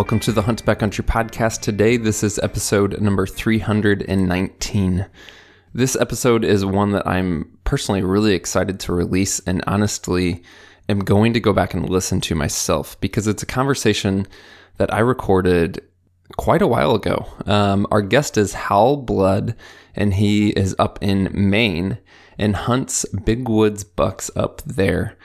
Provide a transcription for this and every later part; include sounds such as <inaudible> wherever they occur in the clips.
Welcome to the Hunt Backcountry podcast. Today, this is episode number 319. This episode is one that I'm personally really excited to release and honestly am going to go back and listen to myself because it's a conversation that I recorded quite a while ago. Um, our guest is Hal Blood, and he is up in Maine and hunts big woods bucks up there.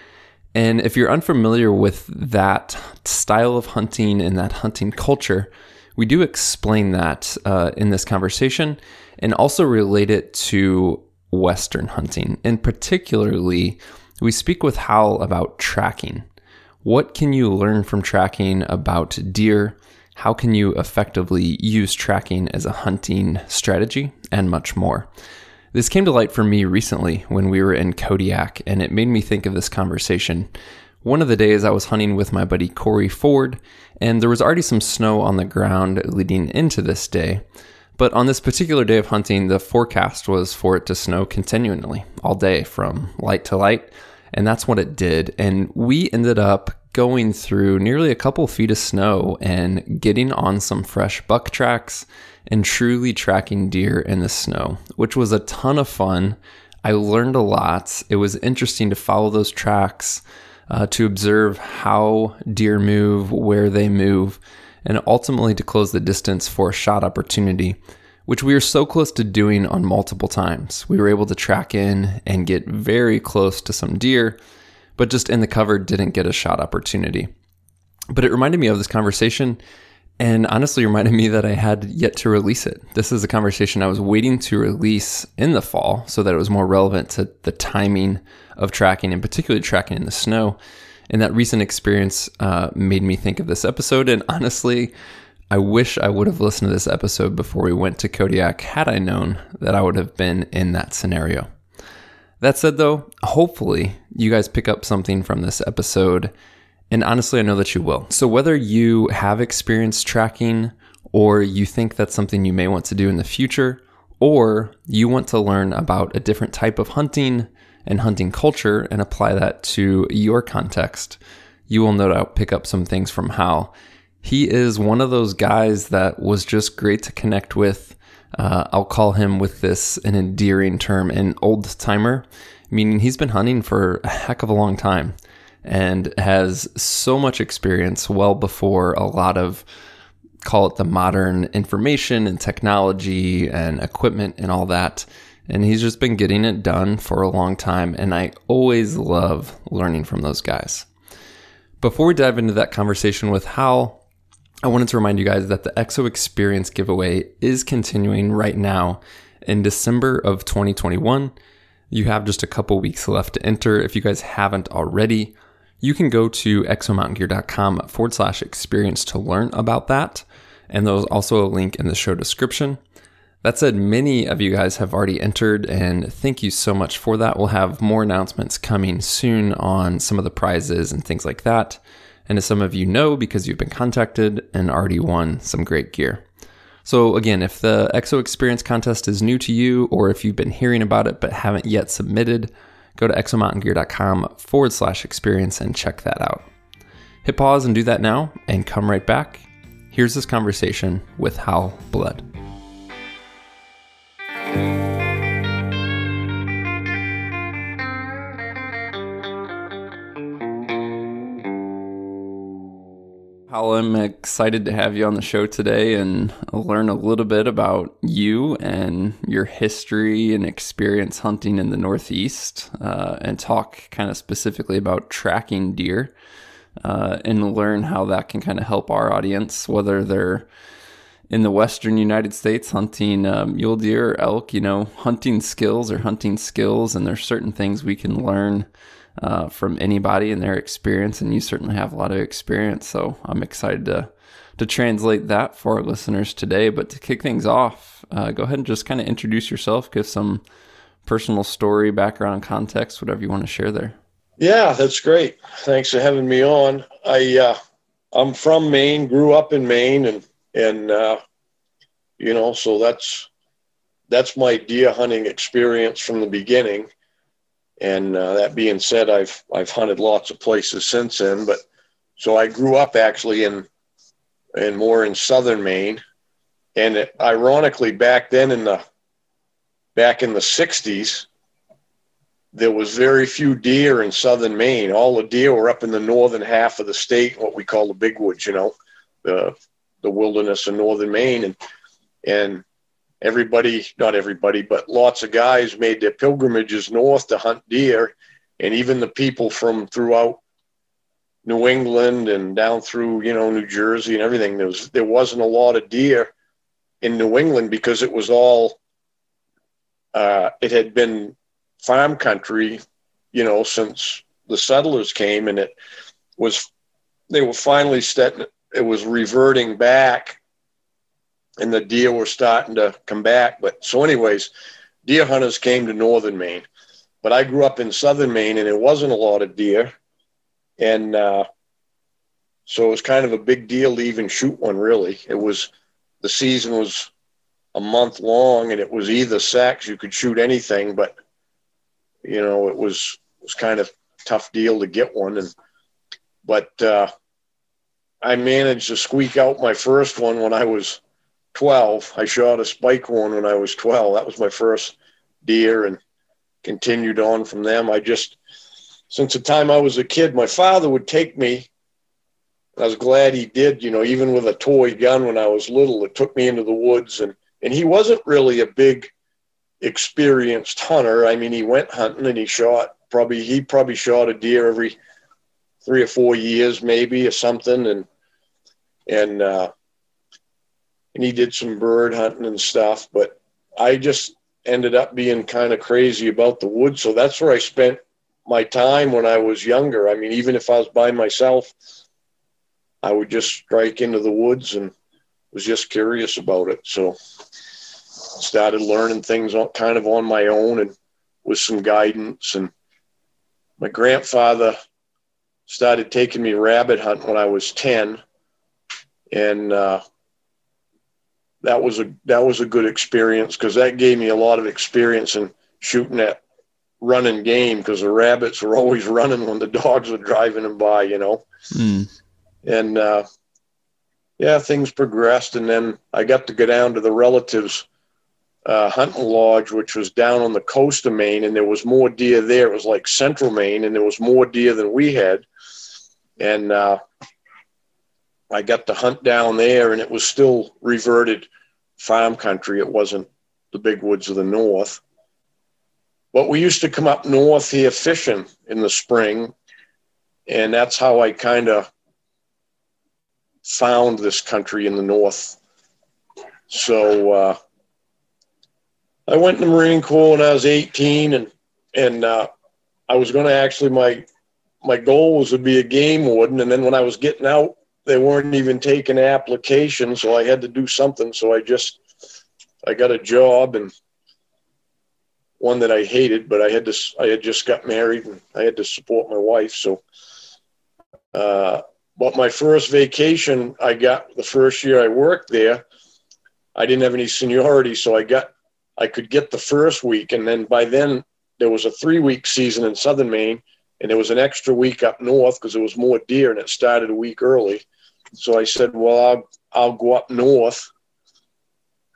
And if you're unfamiliar with that style of hunting and that hunting culture, we do explain that uh, in this conversation and also relate it to Western hunting. And particularly, we speak with Hal about tracking. What can you learn from tracking about deer? How can you effectively use tracking as a hunting strategy? And much more. This came to light for me recently when we were in Kodiak, and it made me think of this conversation. One of the days I was hunting with my buddy Corey Ford, and there was already some snow on the ground leading into this day. But on this particular day of hunting, the forecast was for it to snow continually all day from light to light, and that's what it did. And we ended up going through nearly a couple feet of snow and getting on some fresh buck tracks and truly tracking deer in the snow, which was a ton of fun. I learned a lot. It was interesting to follow those tracks, uh, to observe how deer move, where they move, and ultimately to close the distance for a shot opportunity, which we were so close to doing on multiple times. We were able to track in and get very close to some deer, but just in the cover didn't get a shot opportunity. But it reminded me of this conversation and honestly reminded me that I had yet to release it. This is a conversation I was waiting to release in the fall so that it was more relevant to the timing of tracking and particularly tracking in the snow. And that recent experience uh, made me think of this episode. And honestly, I wish I would have listened to this episode before we went to Kodiak had I known that I would have been in that scenario. That said, though, hopefully you guys pick up something from this episode and honestly, I know that you will. So, whether you have experience tracking or you think that's something you may want to do in the future, or you want to learn about a different type of hunting and hunting culture and apply that to your context, you will no doubt pick up some things from Hal. He is one of those guys that was just great to connect with. Uh, I'll call him with this an endearing term, an old timer, meaning he's been hunting for a heck of a long time and has so much experience well before a lot of call it the modern information and technology and equipment and all that. And he's just been getting it done for a long time. And I always love learning from those guys. Before we dive into that conversation with Hal, I wanted to remind you guys that the EXO Experience giveaway is continuing right now in December of 2021. You have just a couple weeks left to enter if you guys haven't already you can go to exomountaingear.com forward slash experience to learn about that. And there's also a link in the show description. That said, many of you guys have already entered, and thank you so much for that. We'll have more announcements coming soon on some of the prizes and things like that. And as some of you know, because you've been contacted and already won some great gear. So, again, if the EXO Experience contest is new to you, or if you've been hearing about it but haven't yet submitted, go to exomountaingear.com forward slash experience and check that out. Hit pause and do that now and come right back. Here's this conversation with Hal Blood. Hal, I'm excited to have you on the show today and learn a little bit about you and your history and experience hunting in the Northeast, uh, and talk kind of specifically about tracking deer, uh, and learn how that can kind of help our audience, whether they're in the Western United States hunting uh, mule deer or elk, you know, hunting skills or hunting skills, and there's certain things we can learn uh, from anybody and their experience, and you certainly have a lot of experience. So I'm excited to to translate that for our listeners today. But to kick things off, uh, go ahead and just kind of introduce yourself, give some personal story, background, context, whatever you want to share there. Yeah, that's great. Thanks for having me on. I uh, I'm from Maine, grew up in Maine, and and uh, you know, so that's that's my deer hunting experience from the beginning. And uh, that being said, I've I've hunted lots of places since then. But so I grew up actually in and more in southern Maine. And it, ironically, back then in the back in the '60s, there was very few deer in southern Maine. All the deer were up in the northern half of the state, what we call the big woods, you know, the the wilderness in northern Maine, and and everybody, not everybody, but lots of guys made their pilgrimages north to hunt deer, and even the people from throughout New England and down through you know New Jersey and everything. There was there wasn't a lot of deer in New England because it was all uh, it had been farm country, you know, since the settlers came, and it was they were finally set. It was reverting back, and the deer were starting to come back. But so, anyways, deer hunters came to northern Maine, but I grew up in southern Maine, and it wasn't a lot of deer, and uh, so it was kind of a big deal to even shoot one. Really, it was the season was a month long, and it was either sex. You could shoot anything, but you know, it was was kind of tough deal to get one. And but uh, I managed to squeak out my first one when I was 12. I shot a spike horn when I was 12. That was my first deer, and continued on from them. I just since the time I was a kid, my father would take me. I was glad he did, you know, even with a toy gun when I was little, it took me into the woods and and he wasn't really a big experienced hunter. I mean, he went hunting and he shot probably he probably shot a deer every three or four years, maybe or something, and and uh, and he did some bird hunting and stuff. But I just ended up being kind of crazy about the woods, so that's where I spent my time when I was younger. I mean, even if I was by myself, I would just strike into the woods and was just curious about it. So started learning things on, kind of on my own and with some guidance. And my grandfather started taking me rabbit hunting when I was 10. And uh, that was a that was a good experience because that gave me a lot of experience in shooting at running game because the rabbits were <laughs> always running when the dogs were driving them by, you know. Mm. And uh, yeah, things progressed, and then I got to go down to the relatives uh, hunting lodge, which was down on the coast of Maine, and there was more deer there. It was like central Maine, and there was more deer than we had. And uh, I got to hunt down there, and it was still reverted farm country. It wasn't the big woods of the north. But we used to come up north here fishing in the spring, and that's how I kind of found this country in the north. So uh, I went in the Marine Corps when I was 18, and and uh, I was going to actually my my goal was to be a game warden, and then when I was getting out, they weren't even taking applications, so I had to do something. So I just I got a job and one that I hated, but I had to I had just got married and I had to support my wife. So, uh, but my first vacation I got the first year I worked there, I didn't have any seniority, so I got I could get the first week, and then by then there was a three week season in southern Maine, and there was an extra week up north because there was more deer, and it started a week early. So I said, "Well, I'll I'll go up north."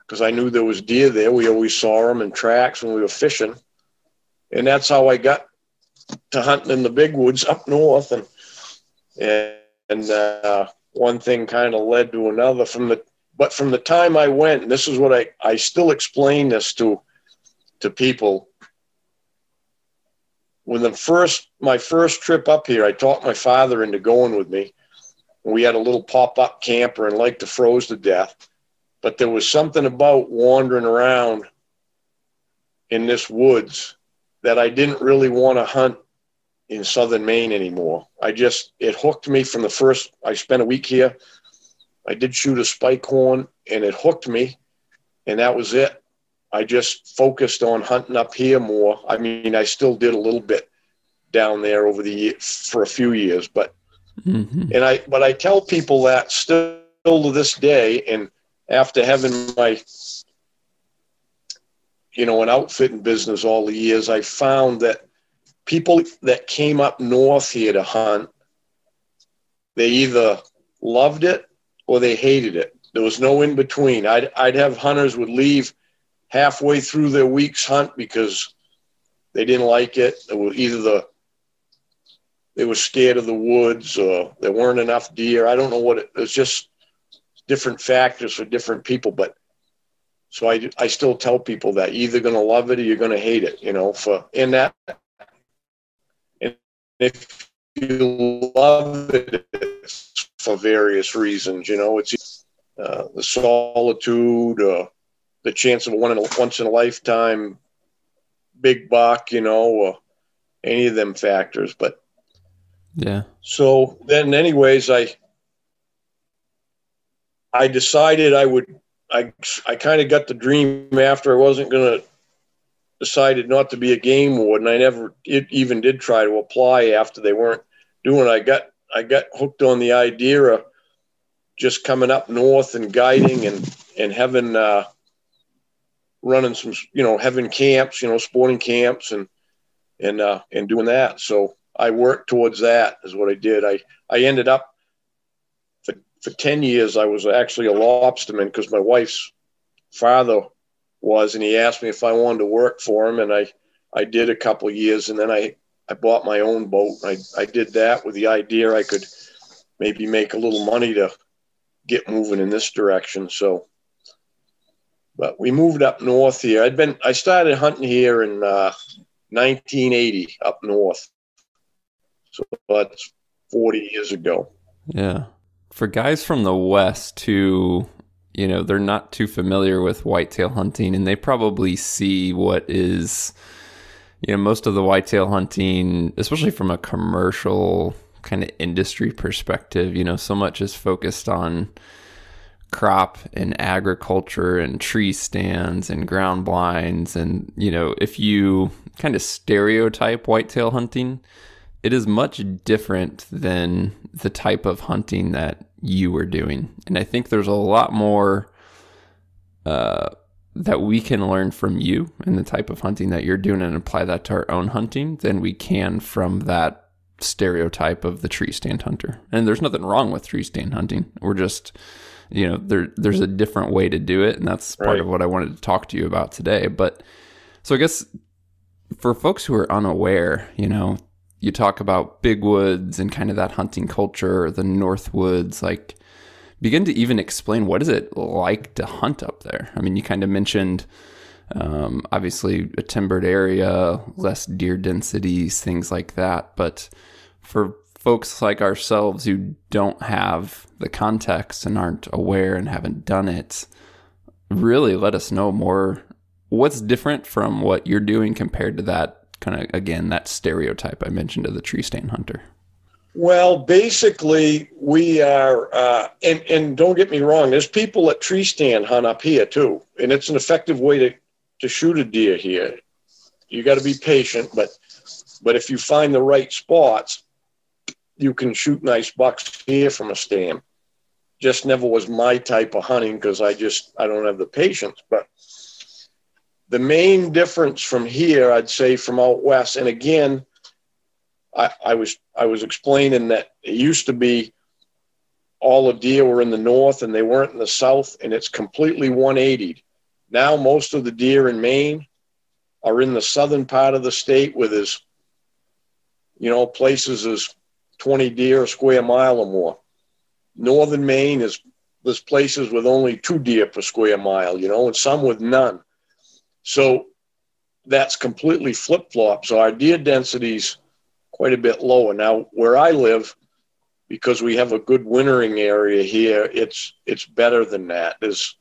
Because I knew there was deer there. We always saw them in tracks when we were fishing, and that's how I got to hunting in the big woods up north. And and, uh, one thing kind of led to another. From the but from the time I went, and this is what I, I still explain this to to people. When the first my first trip up here, I talked my father into going with me. We had a little pop-up camper and liked to froze to death. But there was something about wandering around in this woods that I didn't really want to hunt in southern Maine anymore. I just it hooked me from the first I spent a week here I did shoot a spike horn and it hooked me, and that was it. I just focused on hunting up here more. I mean, I still did a little bit down there over the year, for a few years, but mm-hmm. and I but I tell people that still to this day, and after having my you know an outfitting business all the years, I found that people that came up north here to hunt, they either loved it or they hated it. There was no in between. I'd, I'd have hunters would leave halfway through their week's hunt because they didn't like it. It was either the they were scared of the woods or there weren't enough deer. I don't know what it, it's just different factors for different people. But so I, I still tell people that you're either going to love it or you're going to hate it, you know, for in that. And if you love it for various reasons, you know, it's uh, the solitude, the chance of a one in a, once in a lifetime big buck, you know, or any of them factors. But yeah. So then, anyways, I I decided I would. I I kind of got the dream after I wasn't to decided not to be a game warden. I never it even did try to apply after they weren't doing. I got I got hooked on the idea of just coming up north and guiding and and having uh, running some you know having camps, you know, sporting camps and and uh, and doing that. So I worked towards that is what I did. I, I ended up for, for 10 years, I was actually a lobsterman because my wife's father was, and he asked me if I wanted to work for him. And I, I did a couple years and then I, I bought my own boat. I, I did that with the idea I could maybe make a little money to get moving in this direction. So, but we moved up north here. I'd been, I started hunting here in uh, 1980 up north. So that's 40 years ago. Yeah. For guys from the West who, you know, they're not too familiar with whitetail hunting and they probably see what is, you know, most of the whitetail hunting, especially from a commercial kind of industry perspective, you know, so much is focused on crop and agriculture and tree stands and ground blinds. And, you know, if you kind of stereotype whitetail hunting, it is much different than the type of hunting that you were doing. And I think there's a lot more uh, that we can learn from you and the type of hunting that you're doing and apply that to our own hunting than we can from that stereotype of the tree stand hunter. And there's nothing wrong with tree stand hunting. We're just, you know, there there's a different way to do it. And that's part right. of what I wanted to talk to you about today. But so I guess for folks who are unaware, you know, you talk about big woods and kind of that hunting culture, the North Woods, like begin to even explain what is it like to hunt up there. I mean, you kind of mentioned um, obviously a timbered area, less deer densities, things like that. But for folks like ourselves who don't have the context and aren't aware and haven't done it, really let us know more what's different from what you're doing compared to that kind of again that stereotype I mentioned of the tree stand hunter? Well, basically, we are, uh, and and don't get me wrong. There's people at tree stand hunt up here too, and it's an effective way to to shoot a deer here. You got to be patient, but but if you find the right spots, you can shoot nice bucks here from a stand. Just never was my type of hunting because I just I don't have the patience. But the main difference from here, I'd say from out west, and again, I, I was I was explaining that it used to be all the deer were in the north and they weren't in the south, and it's completely 180. Now most of the deer in Maine are in the southern part of the state with as you know, places as 20 deer a square mile or more. Northern Maine is there's places with only two deer per square mile, you know, and some with none. So that's completely flip flop. So our deer density's quite a bit lower. Now, where I live, because we have a good wintering area here, it's it's better than that. There's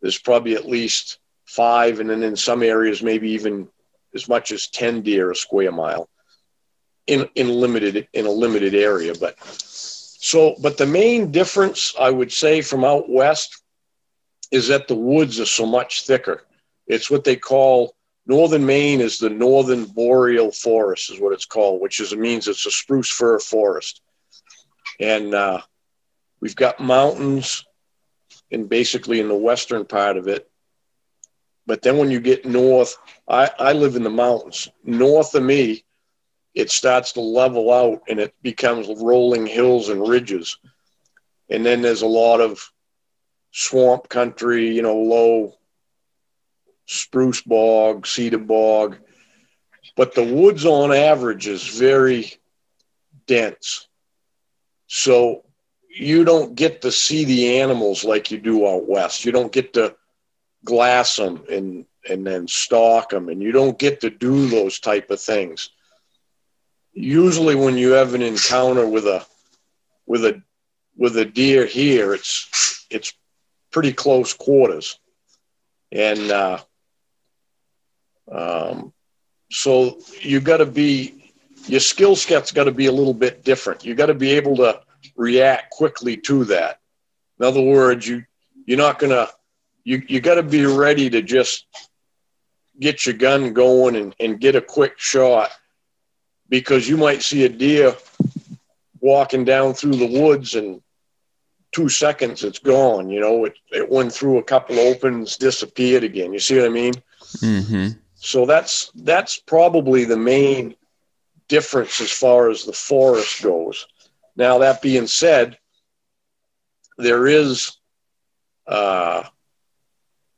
there's probably at least five, and then in some areas maybe even as much as ten deer a square mile in in limited in a limited area. But so, but the main difference I would say from out west is that the woods are so much thicker. It's what they call northern Maine is the northern boreal forest, is what it's called, which is means it's a spruce fir forest. And uh, we've got mountains and basically in the western part of it. But then when you get north, I, I live in the mountains. North of me, it starts to level out and it becomes rolling hills and ridges. and then there's a lot of swamp country, you know, low spruce bog, cedar bog. But the woods on average is very dense. So you don't get to see the animals like you do out west. You don't get to glass them and and then stalk them and you don't get to do those type of things usually when you have an encounter with a with a with a deer here it's it's pretty close quarters and uh, um, so you've got to be your skill set's got to be a little bit different. You've got to be able to react quickly to that. In other words you you're not gonna you you got to be ready to just get your gun going and, and get a quick shot because you might see a deer walking down through the woods and two seconds it's gone you know it, it went through a couple opens disappeared again. You see what i mean? Mm-hmm. So that's that's probably the main difference as far as the forest goes now that being said there is uh,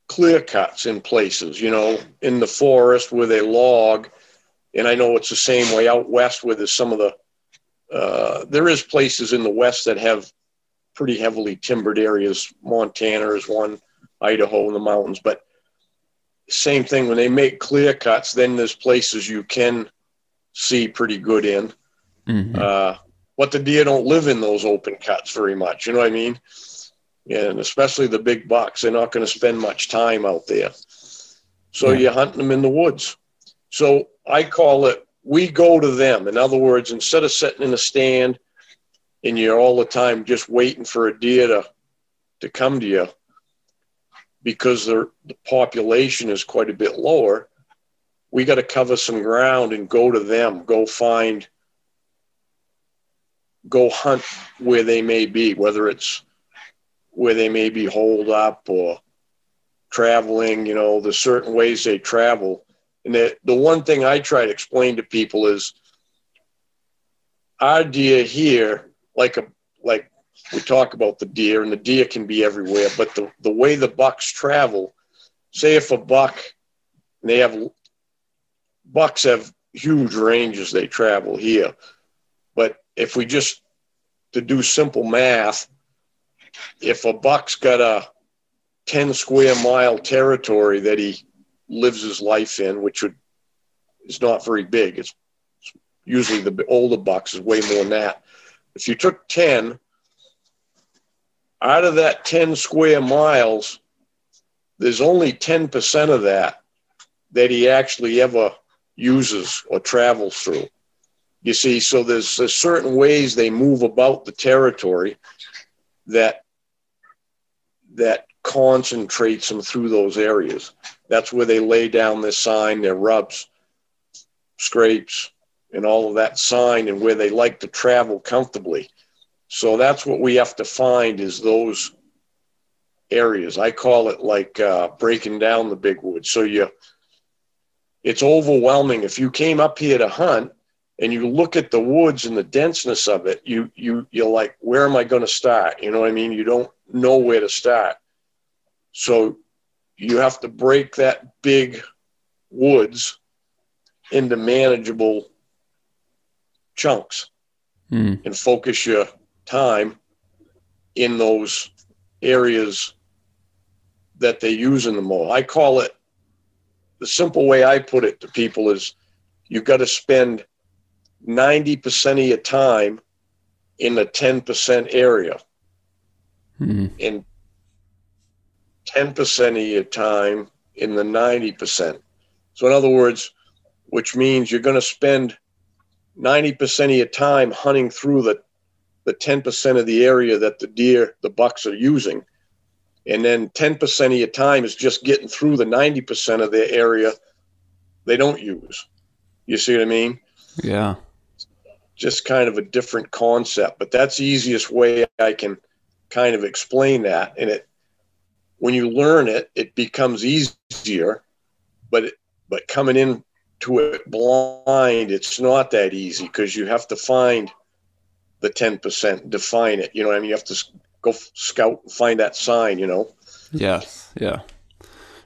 clear cuts in places, you know, in the forest with a log. And I know it's the same way out west where there's some of the, uh, there is places in the west that have pretty heavily timbered areas. Montana is one, Idaho in the mountains. But same thing, when they make clear cuts, then there's places you can see pretty good in. Mm-hmm. Uh, but the deer don't live in those open cuts very much. You know what I mean? and especially the big bucks, they're not going to spend much time out there. So yeah. you're hunting them in the woods. So I call it we go to them. In other words, instead of sitting in a stand and you're all the time just waiting for a deer to, to come to you because the population is quite a bit lower, we got to cover some ground and go to them, go find, go hunt where they may be, whether it's where they may be holed up or traveling, you know, the certain ways they travel. And the, the one thing I try to explain to people is our deer here, like a we talk about the deer, and the deer can be everywhere, but the, the way the bucks travel, say if a buck they have bucks have huge ranges they travel here. But if we just to do simple math, if a buck's got a 10 square mile territory that he lives his life in, which would, is not very big, it's usually the older bucks is way more than that. If you took 10, out of that 10 square miles, there's only 10% of that that he actually ever uses or travels through. You see, so there's, there's certain ways they move about the territory that that concentrates them through those areas. That's where they lay down their sign, their rubs, scrapes, and all of that sign, and where they like to travel comfortably. So that's what we have to find is those areas. I call it like uh, breaking down the big woods. So you, it's overwhelming. If you came up here to hunt and you look at the woods and the denseness of it, you you you're like, where am I going to start? You know what I mean? You don't know where to start. So you have to break that big woods into manageable chunks mm. and focus your time in those areas that they use in the mall. I call it the simple way I put it to people is you've got to spend 90% of your time in the 10% area mm-hmm. and 10% of your time in the 90%. So, in other words, which means you're going to spend 90% of your time hunting through the, the 10% of the area that the deer, the bucks are using. And then 10% of your time is just getting through the 90% of the area they don't use. You see what I mean? Yeah. Just kind of a different concept, but that's the easiest way I can – kind of explain that. And it, when you learn it, it becomes easier. But it, but coming in to it blind, it's not that easy because you have to find the ten percent, define it. You know, I mean, you have to go scout find that sign, you know? Yes. Yeah.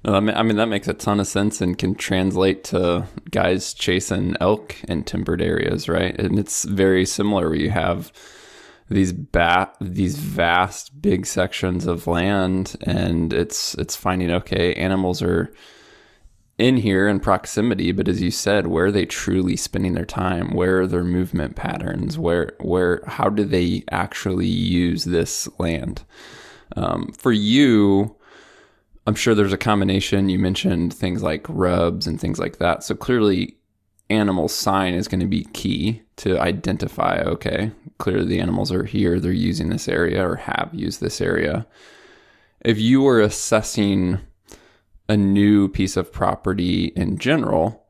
No, I mean that makes a ton of sense and can translate to guys chasing elk in timbered areas, right? And it's very similar where you have these bat these vast big sections of land and it's it's finding okay animals are in here in proximity but as you said where are they truly spending their time? Where are their movement patterns? Where where how do they actually use this land? Um, for you i'm sure there's a combination. You mentioned things like rubs and things like that. So clearly animal sign is going to be key to identify okay clearly the animals are here they're using this area or have used this area. If you were assessing a new piece of property in general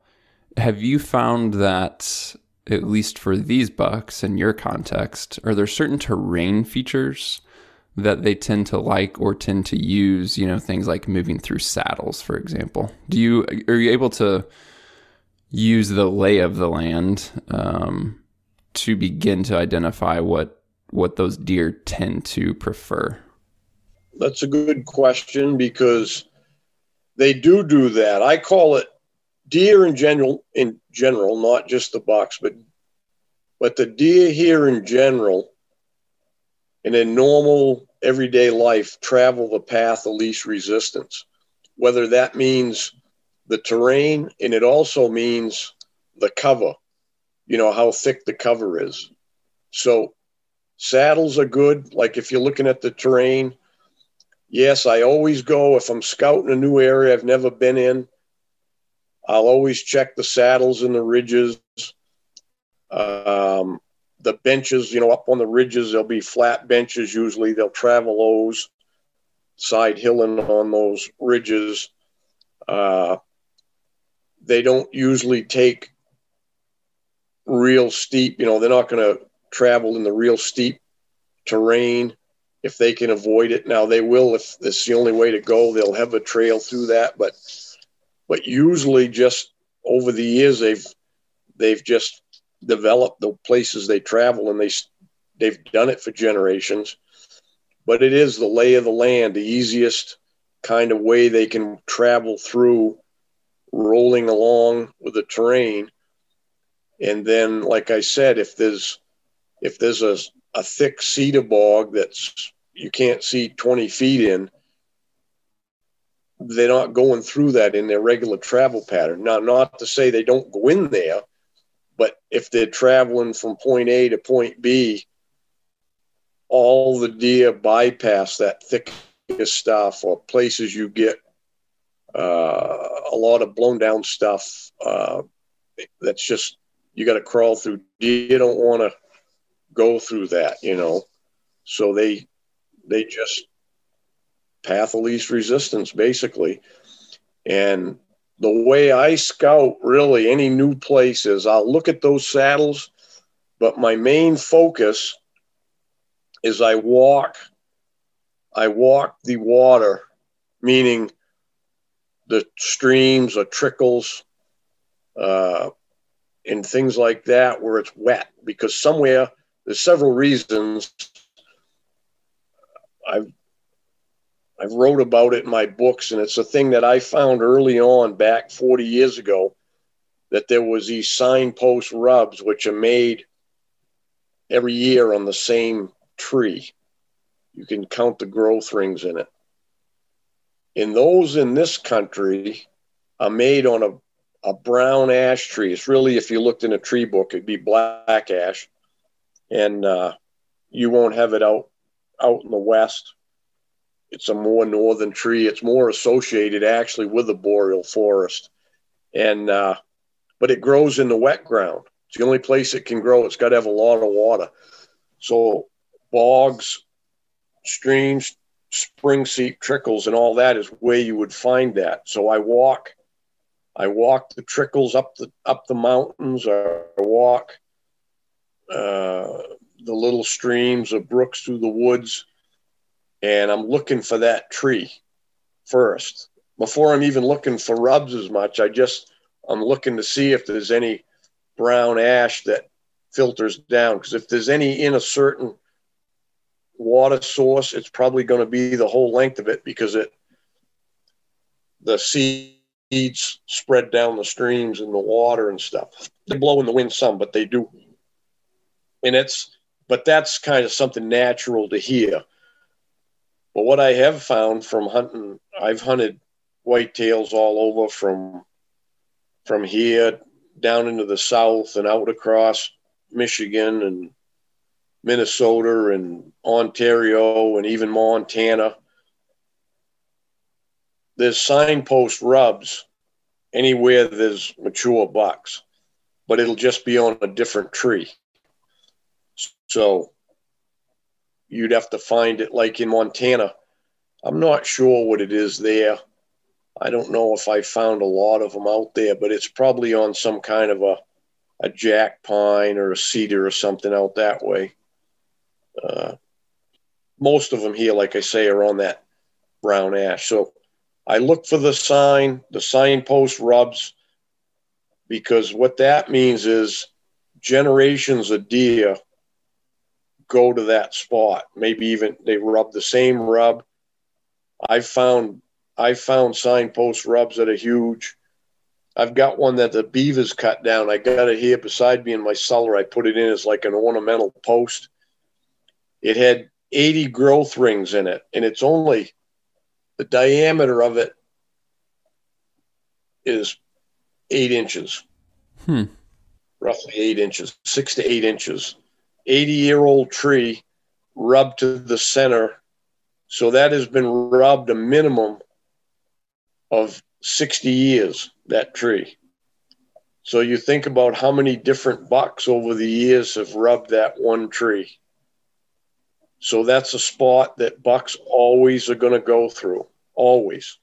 have you found that at least for these bucks in your context are there certain terrain features that they tend to like or tend to use you know things like moving through saddles for example do you are you able to use the lay of the land um, to begin to identify what what those deer tend to prefer? That's a good question because they do do that. I call it deer in general in general, not just the bucks, but but the deer here in general and in normal everyday life travel the path of least resistance. Whether that means the terrain, and it also means the cover, you know, how thick the cover is. So saddles are good. Like if you're looking at the terrain, yes, I always go if I'm scouting a new area I've never been in. I'll always check the saddles and the ridges. Um, the benches, you know, up on the ridges, there'll be flat benches usually. They'll travel those, side hilling on those ridges. Uh, they don't usually take real steep, you know, they're not going to travel in the real steep terrain if they can avoid it. Now they will if it's the only way to go, they'll have a trail through that, but but usually just over the years they've they've just developed the places they travel and they they've done it for generations. But it is the lay of the land, the easiest kind of way they can travel through rolling along with the terrain. And then, like I said, if there's if there's a, a thick cedar bog that's you can't see 20 feet in, they're not going through that in their regular travel pattern. Now, not to say they don't go in there, but if they're traveling from point A to point B, all the deer bypass that thick stuff or places you get uh, a lot of blown down stuff. Uh, that's just you got to crawl through. You don't want to go through that, you know. So they they just path of least resistance, basically. And the way I scout really any new places, I'll look at those saddles, but my main focus is I walk. I walk the water, meaning the streams or trickles uh, and things like that where it's wet because somewhere there's several reasons I've I've wrote about it in my books and it's a thing that I found early on back 40 years ago that there was these signpost rubs which are made every year on the same tree. You can count the growth rings in it. And those in this country are made on a, a brown ash tree. It's really, if you looked in a tree book, it'd be black ash. And uh, you won't have it out out in the west. It's a more northern tree. It's more associated actually with the boreal forest. And uh, but it grows in the wet ground. It's the only place it can grow. It's got to have a lot of water. So bogs, streams, spring seep trickles and all that is where you would find that. So I walk, I walk the trickles up the up the mountains, or walk Uh, the little streams of brooks through the woods, and I'm looking for that tree first before I'm even looking for rubs as much. I just I'm looking to see if there's any brown ash that filters down because if there's any in a certain water source, it's probably going to be the whole length of it because it the seeds spread down the streams and the water and stuff. They blow in the wind some, but they do. And it's but that's kind of something natural to hear. But what I have found from hunting, I've hunted whitetails all over from from here down into the south and out across Michigan and Minnesota and Ontario and even Montana. There's signpost rubs anywhere there's mature bucks, but it'll just be on a different tree. So you'd have to find it like in Montana. I'm not sure what it is there. I don't know if I found a lot of them out there, but it's probably on some kind of a, a jack pine or a cedar or something out that way. Uh, most of them here, like I say, are on that brown ash. So I look for the sign, the signpost rubs, because what that means is generations of deer go to that spot. Maybe even they rub the same rub. I found I found signpost rubs that are huge. I've got one that the beavers cut down. I got it here beside me in my cellar. I put it in as like an ornamental post. It had 80 growth rings in it, and it's only the diameter of it is eight inches. Hmm. Roughly eight inches, six to eight inches. 80 year old tree rubbed to the center. So that has been rubbed a minimum of 60 years, that tree. So you think about how many different bucks over the years have rubbed that one tree. So that's a spot that bucks always are going to go through, always.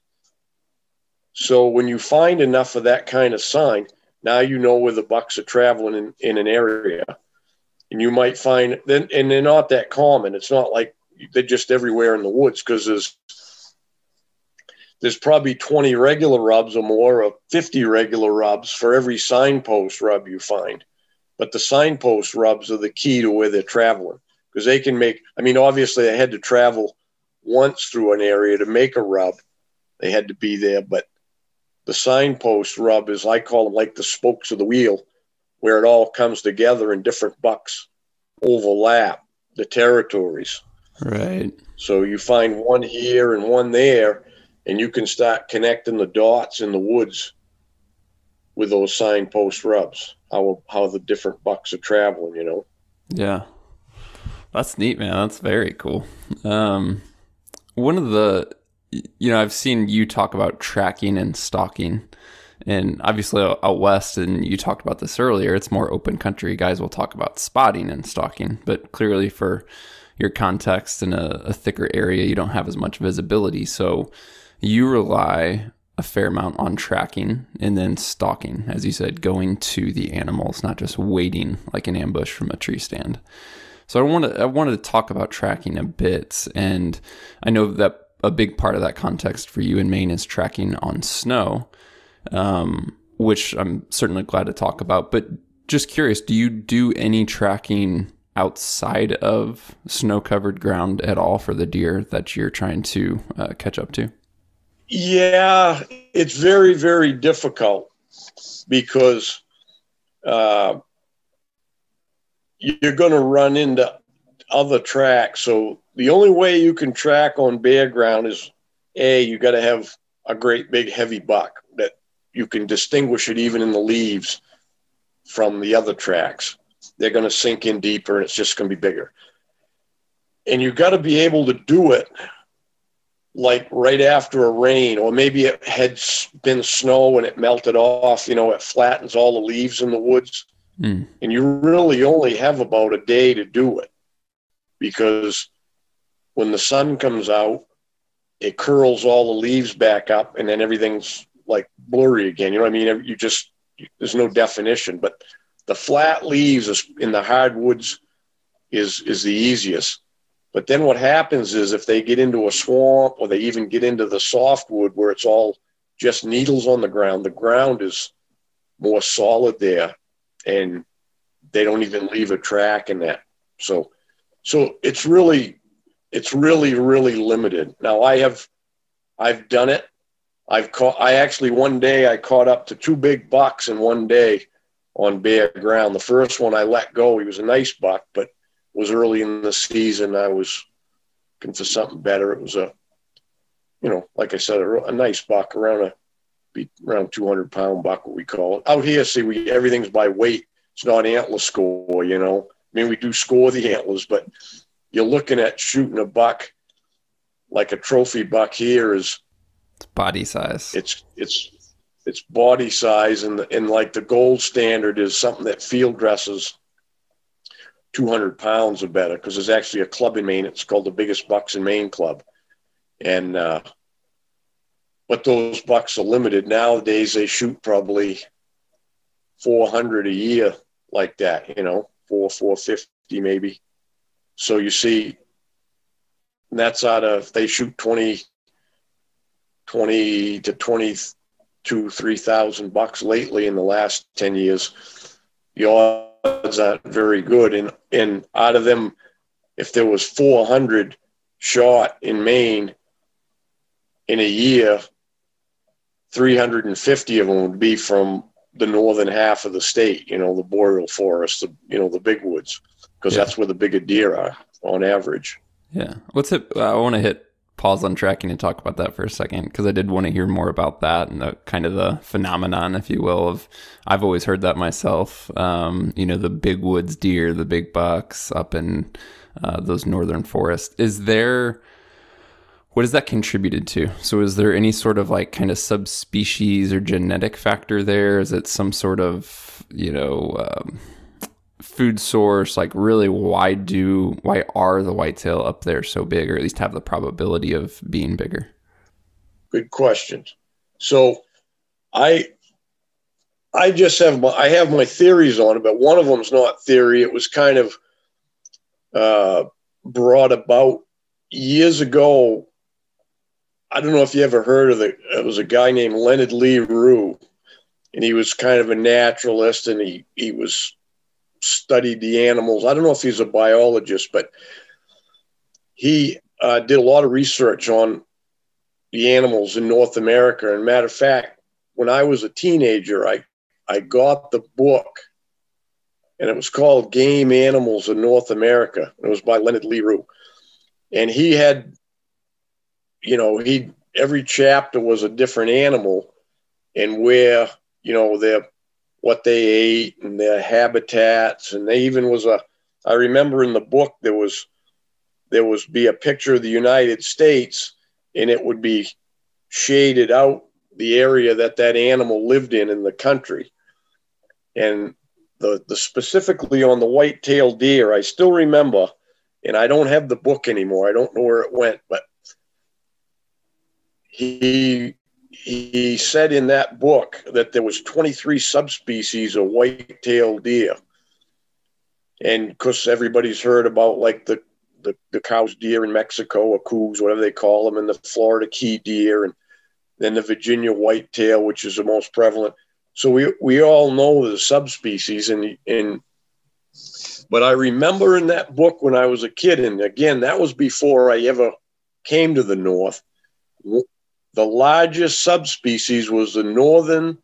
So when you find enough of that kind of sign, now you know where the bucks are traveling in, in an area and you might find then and they're not that common. It's not like they're just everywhere in the woods because there's there's probably 20 regular rubs or more or 50 regular rubs for every signpost rub you find. But the signpost rubs are the key to where they're traveling because they can make i mean obviously they had to travel once through an area to make a rub. They had to be there but the signpost rub is i call them like the spokes of the wheel where it all comes together and different bucks overlap the territories. Right. So you find one here and one there, and you can start connecting the dots in the woods with those signpost rubs. How how the different bucks are traveling, you know. Yeah, that's neat, man. That's very cool. Um, one of the, you know, I've seen you talk about tracking and stalking. And obviously out west, and you talked about this earlier, it's more open country. Guys will talk about spotting and stalking, but clearly for your context in a, a thicker area, you don't have as much visibility. So you rely a fair amount on tracking and then stalking, as you said, going to the animals, not just waiting like an ambush from a tree stand. So I wanted I wanted to talk about tracking a bit, and I know that a big part of that context for you in Maine is tracking on snow um, which I'm certainly glad to talk about. But just curious, do you do any tracking outside of snow covered ground at all for the deer that you're trying to uh, catch up to? Yeah, it's very, very difficult because uh, you're going to run into other tracks. So the only way you can track on bare ground is A, you got to have a great big heavy buck you can distinguish it even in the leaves from the other tracks. They're going to sink in deeper and it's just going to be bigger. And you've got to be able to do it like right after a rain, or maybe it had been snow and it melted off, you know, it flattens all the leaves in the woods. Mm. And you really only have about a day to do it because when the sun comes out, it curls all the leaves back up and then everything's like blurry again. You know what I mean? You just there's no definition, but the flat leaves in the hardwoods is is the easiest. But then what happens is if they get into a swamp or they even get into the softwood where it's all just needles on the ground, the ground is more solid there and they don't even leave a track in that. So so it's really it's really really limited. Now I have I've done it. I've caught I actually one day I caught up to two big bucks in one day on bare ground. The first one I let go, he was a nice buck, but was early in the season. I was looking for something better. It was a, you know, like I said, a, a nice buck around a, be around 200 pound buck, what we call it. Out here, see, we everything's by weight. It's not antler score, you know. I mean, we do score the antlers, but you're looking at shooting a buck like a trophy buck here is it's body size. It's it's it's body size and the, and like the gold standard is something that field dresses 200 pounds or better because there's actually a club in Maine. It's called the Biggest Bucks in Maine Club, and uh, but those bucks are limited nowadays. They shoot probably 400 a year like that, you know, four 450 maybe. So you see, that's out of they shoot 20 20 to 22 3000 bucks lately in the last 10 years. The odds aren't very good. And and out of them if there was 400 shot in maine in a year 350 of them would be from the northern half of the state you know the boreal forest the you know the big woods because yeah. that's where the bigger deer are on average. Yeah. What's it uh, i want to hit pause on tracking and talk about that for a second because I did want to hear more about that and the kind of the phenomenon, if you will, of I've always heard that myself. Um, you know, the big woods deer, the big bucks up in uh, those northern forests. Is there what has that contributed to? So, is there any sort of like kind of subspecies or genetic factor there? Is it some sort of you know? Um, food source like really why do why are the whitetail up there so big or at least have the probability of being bigger? Good questions so i i just have my i have my theories on it but one of them's not theory. It was kind of uh, brought about years ago. I don't know if you ever heard of the it was a guy named leonard lee rue and he was kind of a naturalist and he he was studied the animals. I don't know if he's a biologist, but he uh, did a lot of research on the animals in North America. And matter of fact, when I was a teenager, I I got the book, and it was called Game Animals in North America. It was by Leonard Lee Rue, and he had, you know, he every chapter was a different animal, and where you know their what they ate and their habitats. And they even was a, I remember in the book there was, there was be a picture of the United States and it would be shaded out the area that that animal lived in in the country. And the, the specifically on the white-tailed deer, I still remember, and I don't have the book anymore. I don't know where it went, but he he said in that book that there was 23 subspecies of white-tailed deer. And because everybody's heard about like the, the the Coues deer in mexico or Coues whatever they call them and the florida key deer and then the virginia whitetail which is the most prevalent. So we we all know the subspecies and and but i remember in that book when i was a kid and again that was before i ever came to the north the largest subspecies was the northern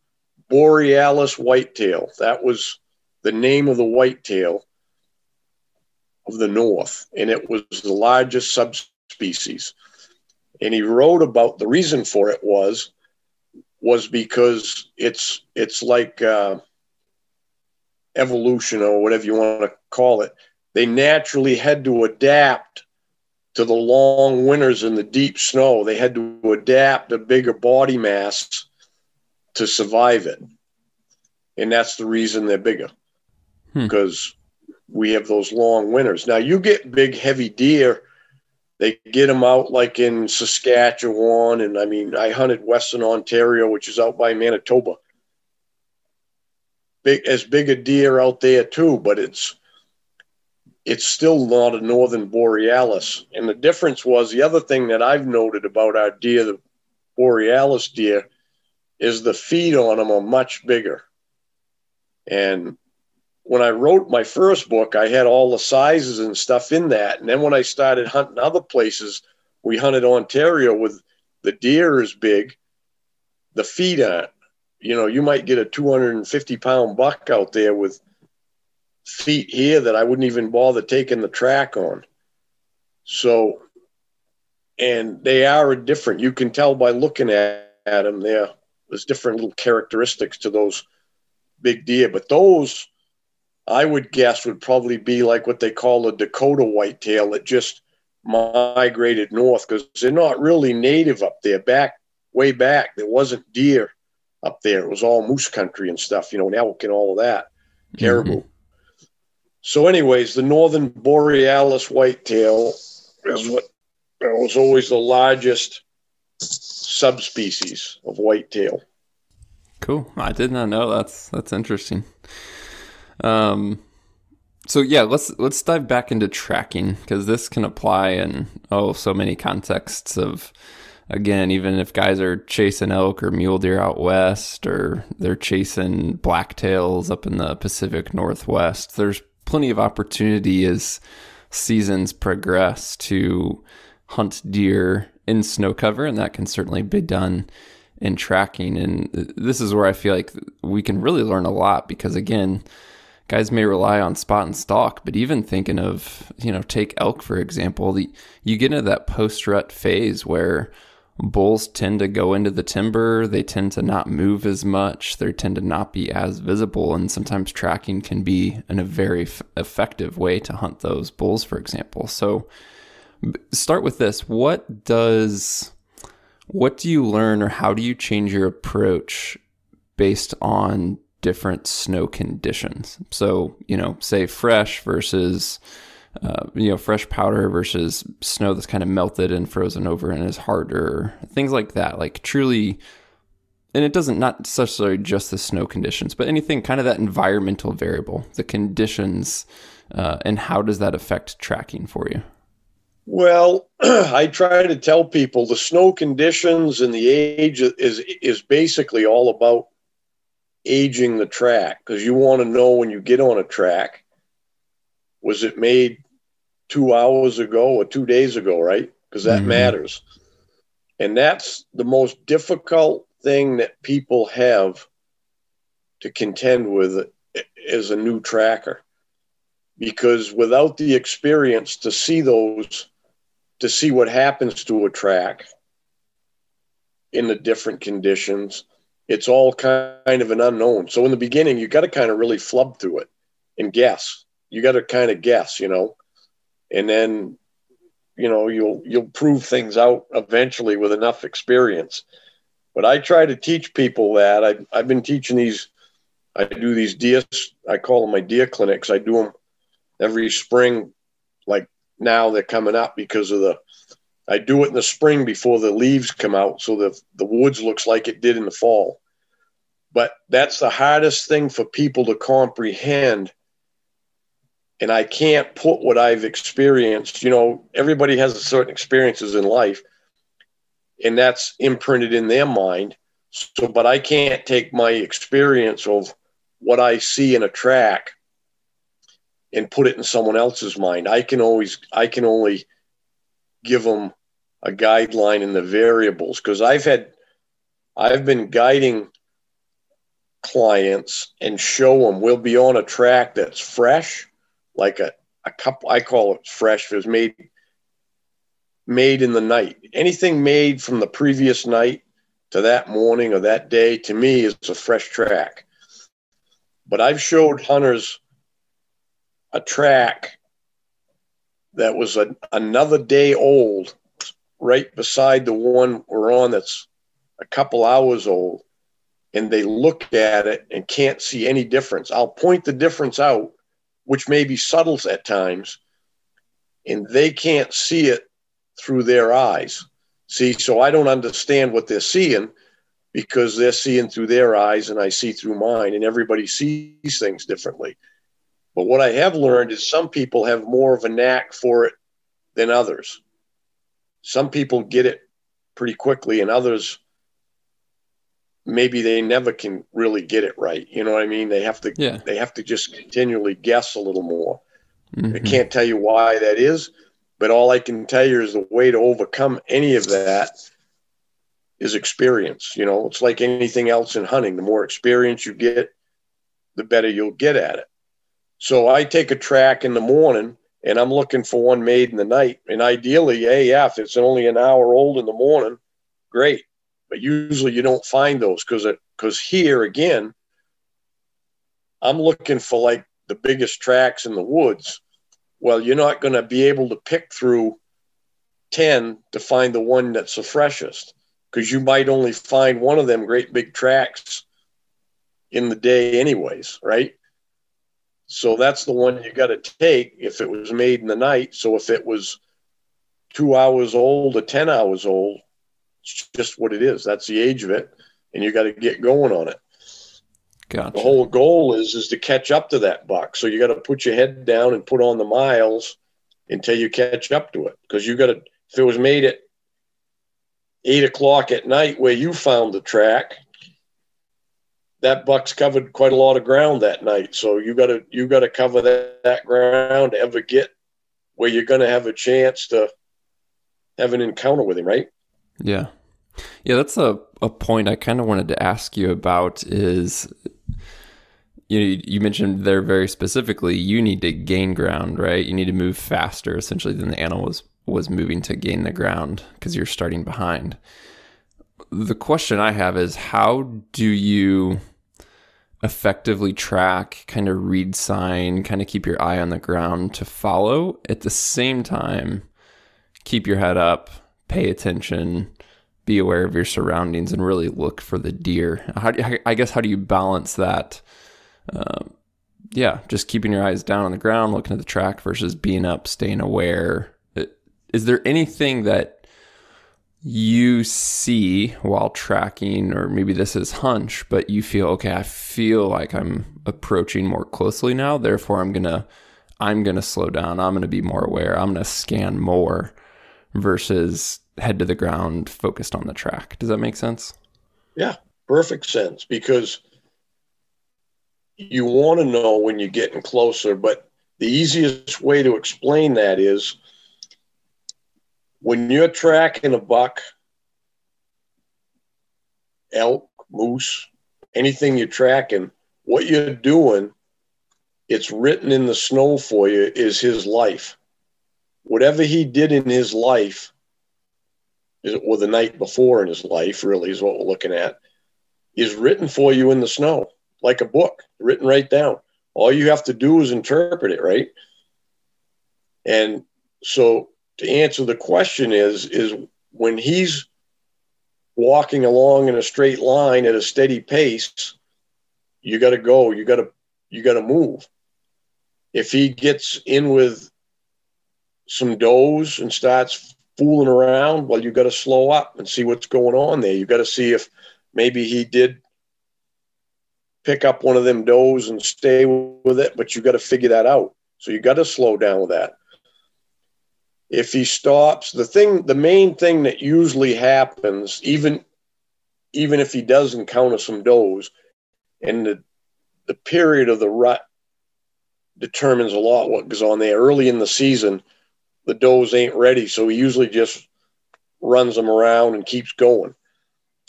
borealis whitetail. That was the name of the whitetail of the north, and it was the largest subspecies. And he wrote about the reason for it was was because it's it's like uh, evolution or whatever you want to call it. They naturally had to adapt to the long winters and the deep snow. They had to adapt a bigger body mass to survive it. And that's the reason they're bigger hmm. because we have those long winters. Now, you get big, heavy deer, they get them out like in Saskatchewan. And I mean, I hunted Western Ontario, which is out by Manitoba. Big, as big a deer out there too, but it's it's still not a northern borealis. And the difference was the other thing that I've noted about our deer, the borealis deer, is the feet on them are much bigger. And when I wrote my first book, I had all the sizes and stuff in that. And then when I started hunting other places, we hunted Ontario with the deer is big, the feet aren't. You know, you might get a 250 pound buck out there with feet here that I wouldn't even bother taking the track on. So, and they are different. You can tell by looking at, at them. There, there's different little characteristics to those big deer, but those I would guess would probably be like what they call a Dakota whitetail that just migrated north because they're not really native up there. Back way back, there wasn't deer up there. It was all moose country and stuff, you know, and elk and all of that, caribou. Mm-hmm. So, anyways, the northern borealis whitetail is what was always the largest subspecies of whitetail. Cool. I did not know. That's that's interesting. Um, so yeah, let's let's dive back into tracking because this can apply in oh so many contexts of again even if guys are chasing elk or mule deer out west or they're chasing blacktails up in the Pacific Northwest, there's plenty of opportunity as seasons progress to hunt deer in snow cover, and that can certainly be done in tracking. And this is where I feel like we can really learn a lot because again guys may rely on spot and stalk, but even thinking of, you know, take elk for example, the, you get into that post rut phase where bulls tend to go into the timber, they tend to not move as much, they tend to not be as visible, and sometimes tracking can be in a very f- effective way to hunt those bulls, for example. So, start with this: what does what do you learn, or how do you change your approach based on different snow conditions. So, you know, say fresh versus, uh, you know, fresh powder versus snow that's kind of melted and frozen over and is harder, things like that. Like truly, and it doesn't not necessarily just the snow conditions, but anything kind of that environmental variable, the conditions, uh, and how does that affect tracking for you? Well, <clears throat> I try to tell people the snow conditions and the age is is basically all about aging the track because you want to know when you get on a track was it made two hours ago or two days ago right because that mm-hmm. matters and that's the most difficult thing that people have to contend with as a new tracker because without the experience to see those to see what happens to a track in the different conditions it's all kind of an unknown. So in the beginning, you got to kind of really flub through it and guess. You got to kind of guess, you know, and then you know you'll you'll prove things out eventually with enough experience. But I try to teach people that I I've been teaching these. I do these deer. I call them my deer clinics. I do them every spring. Like now they're coming up because of the I do it in the spring before the leaves come out, so the the woods looks like it did in the fall. But that's the hardest thing for people to comprehend. And I can't put what I've experienced. You know, everybody has certain experiences in life, and that's imprinted in their mind. So, but I can't take my experience of what I see in a track and put it in someone else's mind. I can always, I can only give them a guideline in the variables because I've had I've been guiding clients and show them we'll be on a track that's fresh, like a, a couple I call it fresh. It was made made in the night. Anything made from the previous night to that morning or that day to me is a fresh track. But I've showed hunters a track that was a, another day old right beside the one we're on that's a couple hours old and they look at it and can't see any difference. I'll point the difference out, which may be subtle at times, and they can't see it through their eyes. See, so I don't understand what they're seeing because they're seeing through their eyes and I see through mine, and everybody sees things differently. But what I have learned is some people have more of a knack for it than others some people get it pretty quickly and others maybe they never can really get it right. You know what I mean? They have to Yeah. they have to just continually guess a little more. I Mhm. can't tell you why that is, but all I can tell you is the way to overcome any of that is experience. You know, it's like anything else in hunting. The more experience you get, the better you'll get at it. So I take a track in the morning and I'm looking for one made in the night. And ideally, hey, yeah, if it's only an hour old in the morning, great. But usually you don't find those because because here again, I'm looking for like the biggest tracks in the woods. Well, you're not going to be able to pick through 10 to find the one that's the freshest because you might only find one of them great big tracks in the day, anyways, right? So that's the one you got to take if it was made in the night. So if it was two hours old or 10 hours old, it's just what it is. That's the age of it. And you got to get going on it. Gotcha. The whole goal is is to catch up to that buck. So you got to put your head down and put on the miles until you catch up to it. Because you got to, if it was made at eight o'clock at night where you found the track, that buck's covered quite a lot of ground that night. So you got to you got to cover that, that ground to ever get where you're going to have a chance to have an encounter with him, right? Yeah. Yeah, that's a, a point I kind of wanted to ask you about is you know, you mentioned there very specifically you need to gain ground, right? You need to move faster essentially than the animal was was moving to gain the ground because you're starting behind. The question I have is how do you effectively track, kind of read sign, kind of keep your eye on the ground to follow at the same time keep your head up, pay attention, be aware of your surroundings, and really look for the deer. How do you, I guess how do you balance that? Um, yeah, just keeping your eyes down on the ground, looking at the track versus being up, staying aware. Is there anything that you see while tracking, or maybe this is hunch, but you feel okay? I feel like I'm approaching more closely now. Therefore, I'm gonna I'm gonna slow down. I'm gonna be more aware. I'm gonna scan more versus head to the ground, focused on the track. Does that make sense? Yeah, perfect sense because you want to know when you're getting closer, but the easiest way to explain that is when you're tracking a buck, elk, moose, anything you're tracking, what you're doing, it's written in the snow for you, is his life. Whatever he did in his life, or the night before in his life, really is what we're looking at, is written for you in the snow, like a book, written right down. All you have to do is interpret it, right? And so to answer the question is is when he's walking along in a straight line at a steady pace, you got to go, you got to you got to move. If he gets in with some does and starts fooling around, well, you got to slow up and see what's going on there. You got to see if maybe he did pick up one of them does and stay with it, but you got to figure that out. So you got to slow down with that. If he stops, the thing, the main thing that usually happens, even even if he does encounter some does, and the the period of the rut determines a lot what goes on there. Early in the season, the does ain't ready, so he usually just runs them around and keeps going.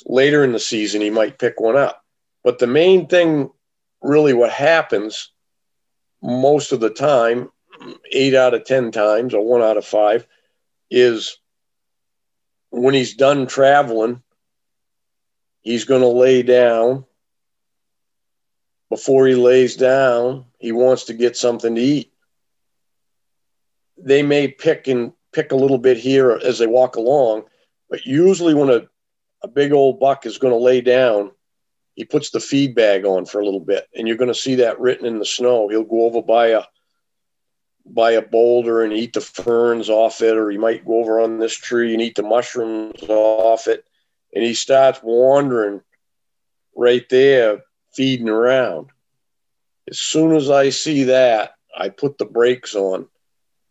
Later in the season, he might pick one up. But the main thing, really, what happens most of the time, eight out of 10 times, or one out of five, is when he's done traveling, he's going to lay down. Before he lays down, he wants to get something to eat. They may pick and pick a little bit here as they walk along, but usually when a, a big old buck is going to lay down, he puts the feed bag on for a little bit, and you're going to see that written in the snow. He'll go over by a by a boulder and eat the ferns off it, or he might go over on this tree and eat the mushrooms off it, and he starts wandering right there, feeding around. As soon as I see that, I put the brakes on,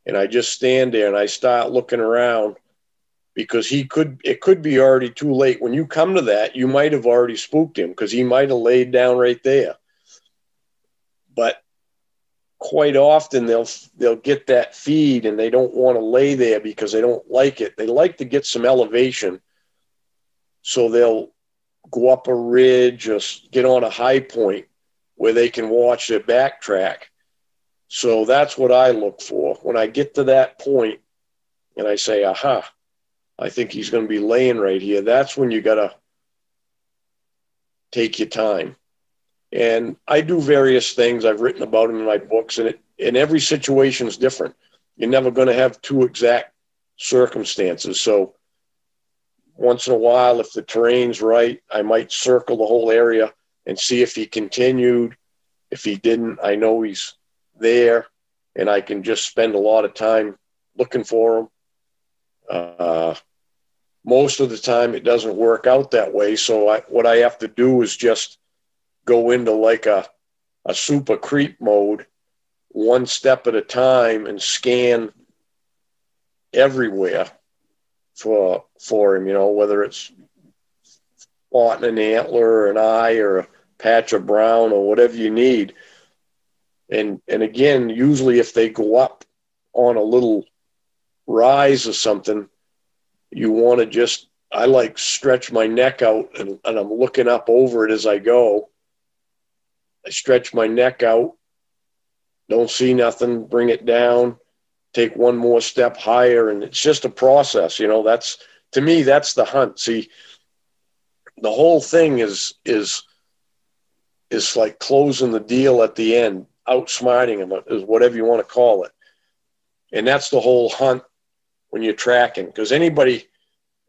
and I just stand there and I start looking around because he could it could be already too late. When you come to that you might have already spooked him because he might have laid down right there. But quite often they'll they'll get that feed and they don't want to lay there because they don't like it. They like to get some elevation. So they'll go up a ridge or get on a high point where they can watch their backtrack so that's what i look for when i get to that point and i say aha I think he's going to be laying right here. That's when you got to take your time. And I do various things. I've written about them in my books, and it, and every situation is different. You're never going to have two exact circumstances. So once in a while, if the terrain's right, I might circle the whole area and see if he continued. If he didn't, I know he's there, and I can just spend a lot of time looking for them. Uh, most of the time it doesn't work out that way. So I, what I have to do is just go into like a, a super creep mode, one step at a time and scan everywhere for, for him, you know, whether it's spotting an antler or an eye or a patch of brown or whatever you need. And, and again, usually if they go up on a little rise or something, you want to just I like stretch my neck out and, and I'm looking up over it as I go. I stretch my neck out, don't see nothing, bring it down, take one more step higher, and it's just a process. You know, that's to me, that's the hunt. See, the whole thing is is is like closing the deal at the end, outsmarting them, is whatever you want to call it. And that's the whole hunt when you're tracking because anybody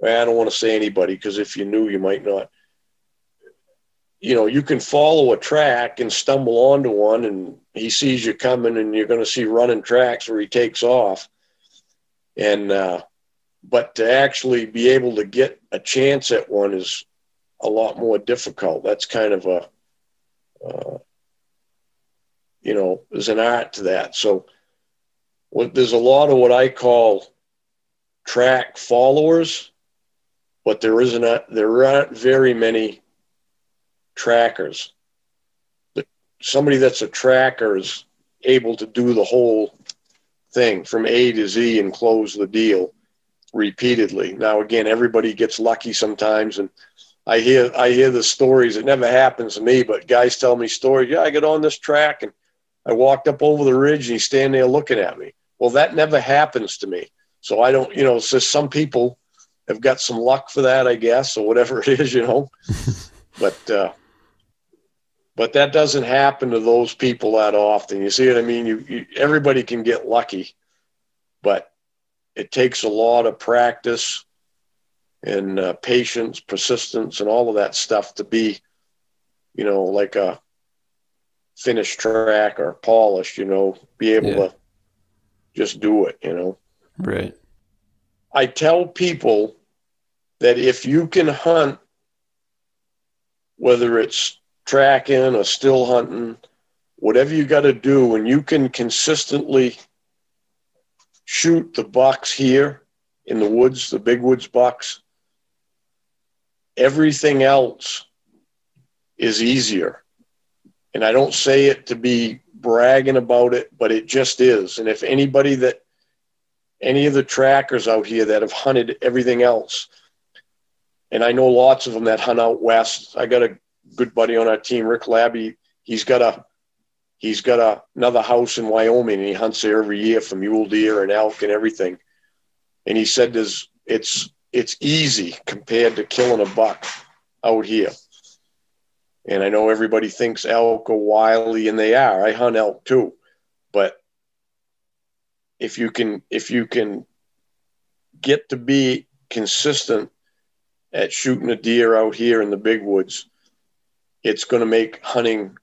I don't want to say anybody because if you knew you might not. You know you can follow a track and stumble onto one and he sees you coming and you're going to see running tracks where he takes off. And uh, but to actually be able to get a chance at one is a lot more difficult. That's kind of a uh, you know there's an art to that so what, there's a lot of what i call track followers, but there isn't a, there aren't very many trackers. The, somebody that's a tracker is able to do the whole thing from A to Z and close the deal repeatedly. Now again, everybody gets lucky sometimes and I hear I hear the stories. It never happens to me, but guys tell me stories. Yeah, I got on this track and I walked up over the ridge and he's standing there looking at me. Well, that never happens to me. So I don't, you know, so some people have got some luck for that, I guess, or whatever <laughs> it is, you know. <laughs> but uh, but that doesn't happen to those people that often. You see what I mean? You, you everybody can get lucky, but it takes a lot of practice and uh, patience, persistence, and all of that stuff to be, you know, like a finished track or polished. You know, be able yeah. to just do it. You know. Right. I tell people that if you can hunt, whether it's tracking or still hunting, whatever you got to do, and you can consistently shoot the bucks here in the woods, the big woods bucks, everything else is easier. And I don't say it to be bragging about it, but it just is. And if anybody that any of the trackers out here that have hunted everything else. And I know lots of them that hunt out west. I got a good buddy on our team, Rick Labby. He's got a he's got a, another house in Wyoming and he hunts there every year for mule deer and elk and everything. And he said there's it's it's easy compared to killing a buck out here. And I know everybody thinks elk are wily and they are. I hunt elk too. But if you can if you can get to be consistent at shooting a deer out here in the big woods, it's going to make hunting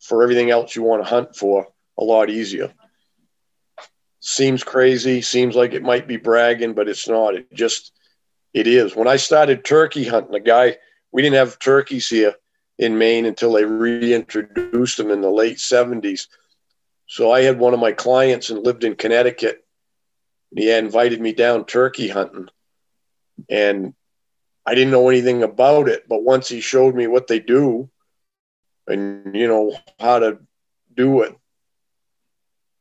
for everything else you want to hunt for a lot easier. Seems crazy, seems like it might be bragging, but it's not. It just it is. When I started turkey hunting, a guy we didn't have turkeys here in Maine until they reintroduced them in the late 70s. So I had one of my clients and lived in Connecticut. He invited me down turkey hunting. And I didn't know anything about it, but once he showed me what they do and, you know, how to do it,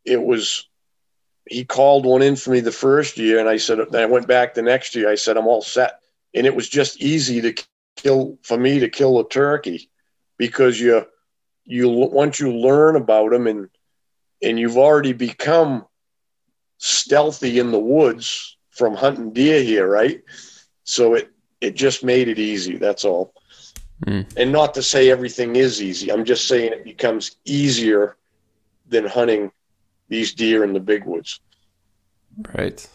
it was, he called one in for me the first year. And I said, then I went back the next year. I said, I'm all set. And it was just easy to kill, for me to kill a turkey because you, you, once you learn about them and, and you've already become stealthy in the woods from hunting deer here, right? So it it just made it easy. That's all. Mm. And not to say everything is easy. I'm just saying it becomes easier than hunting these deer in the big woods. Right.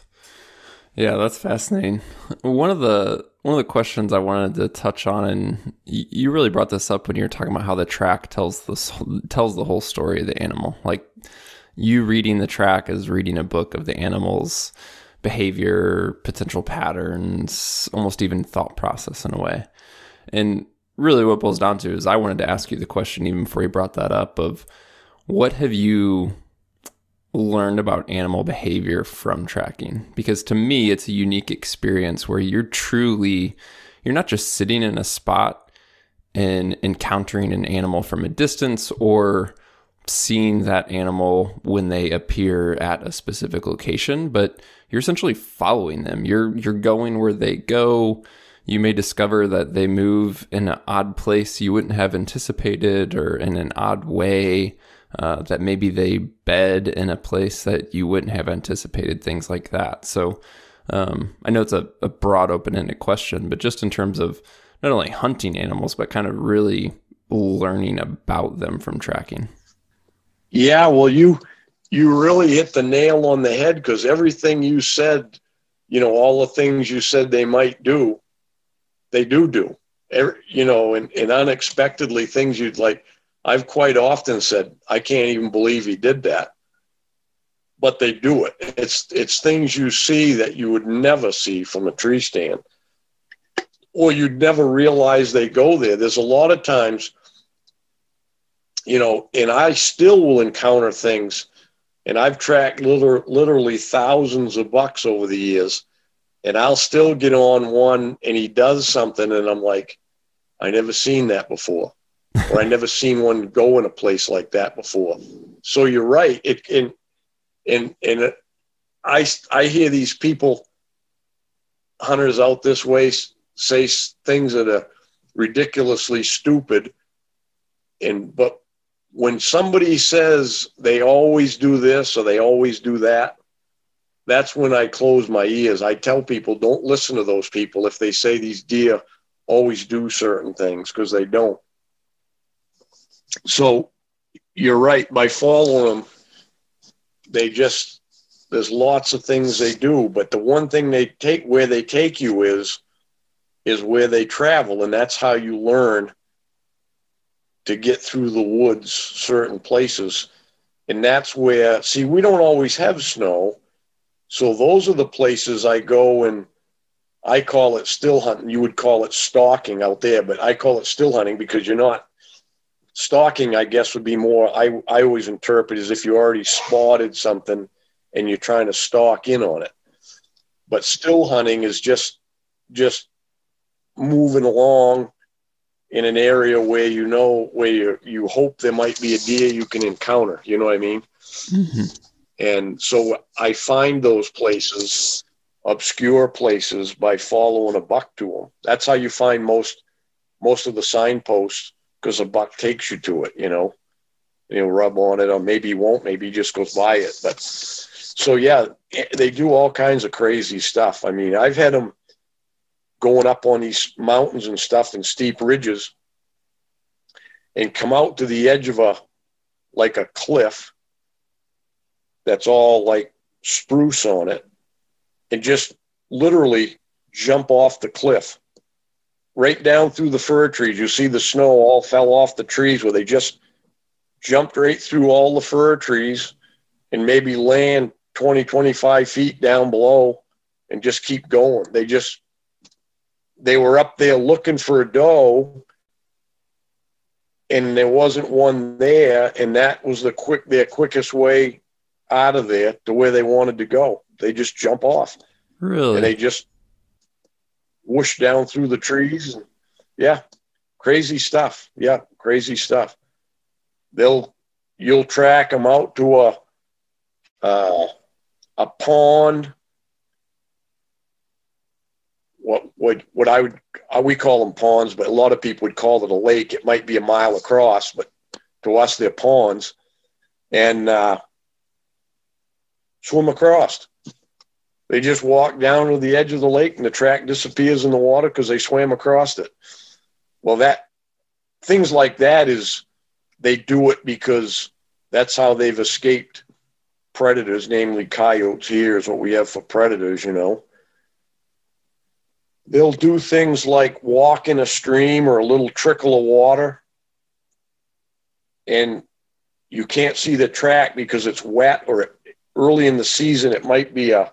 Yeah, that's fascinating. One of the one of the questions I wanted to touch on, and you really brought this up when you were talking about how the track tells the tells the whole story of the animal. Like you reading the track is reading a book of the animal's behavior, potential patterns, almost even thought process in a way. And really, what boils down to is I wanted to ask you the question even before you brought that up of what have you learned about animal behavior from tracking. Because to me it's a unique experience where you're truly you're not just sitting in a spot and encountering an animal from a distance or seeing that animal when they appear at a specific location but you're essentially following them. You're you're going where they go. You may discover that they move in an odd place you wouldn't have anticipated or in an odd way uh, that maybe they bed in a place that you wouldn't have anticipated, things like that. So um, I know it's a, a broad, open ended question, but just in terms of not only hunting animals, but kind of really learning about them from tracking. Yeah, well, you you really hit the nail on the head because everything you said, you know, all the things you said they might do, they do do. Every, you know, and, and unexpectedly things you'd like I've quite often said, I can't even believe he did that. But they do it. It's it's things you see that you would never see from a tree stand. Or you'd never realize they go there. There's a lot of times, you know, and I still will encounter things, and I've tracked liter- literally thousands of bucks over the years, and I'll still get on one and he does something, and I'm like, I never seen that before or I never seen one go in a place like that before. So you're right. It and and and I I hear these people hunters out this way say things that are ridiculously stupid and but when somebody says they always do this or they always do that that's when i close my ears i tell people don't listen to those people if they say these deer always do certain things because they don't so you're right. By following them, um, they just there's lots of things they do, but the one thing they take where they take you is is where they travel, and that's how you learn to get through the woods, certain places. And that's where, see, we don't always have snow. So those are the places I go and I call it still hunting. You would call it stalking out there, but I call it still hunting because you're not stalking, I guess, would be more. I I always interpret as if you already spotted something and you're trying to stalk in on it. But still hunting is just just moving along in an area where you know where you you hope there might be a deer you can encounter. You know what I mean? Mm-hmm. And so I find those places, obscure places, by following a buck to them. That's how you find most most of the signposts because a buck takes you to it, you know. He'll rub on it, or maybe he won't. Maybe he just goes by it. But so yeah, eh, they do all kinds of crazy stuff. I mean, I've had them going up on these mountains and stuff and steep ridges, and come out to the edge of a like a cliff that's all like spruce on it, and just literally jump off the cliff right down through the fir trees. You see the snow all fell off the trees where they just jumped right through all the fir trees and maybe land 20, 25 feet down below and just keep going. They just, they were up there looking for a doe and there wasn't one there. And that was the quick, their quickest way out of there to where they wanted to go. They just jump off. Really? And they just whoosh down through the trees. Yeah, crazy stuff. Yeah, crazy stuff. They'll you'll track them out to a uh, a pond. What what what I would uh, we call them ponds, but a lot of people would call it a lake. It might be a mile across, but to us they're ponds, and uh, swim across. They just walk down to the edge of the lake, and the track disappears in the water because they swam across it. Well, that things like that is they do it because that's how they've escaped predators, namely coyotes. Here is what we have for predators, you know. They'll do things like walk in a stream or a little trickle of water, and you can't see the track because it's wet or early in the season it might be a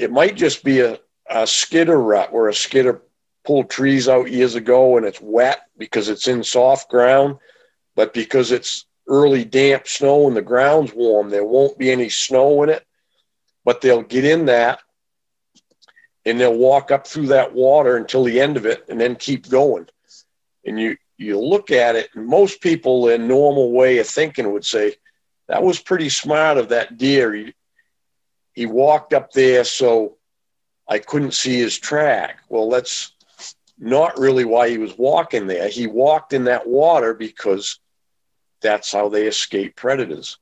it might just be a, a skidder rut where a skidder pulled trees out years ago and it's wet because it's in soft ground, but because it's early damp snow and the ground's warm, there won't be any snow in it. But they'll get in that and they'll walk up through that water until the end of it and then keep going. And you you look at it, and most people in normal way of thinking would say, that was pretty smart of that deer. He, he walked up there so I couldn't see his track. Well, that's not really why he was walking there. He walked in that water because that's how they escape predators.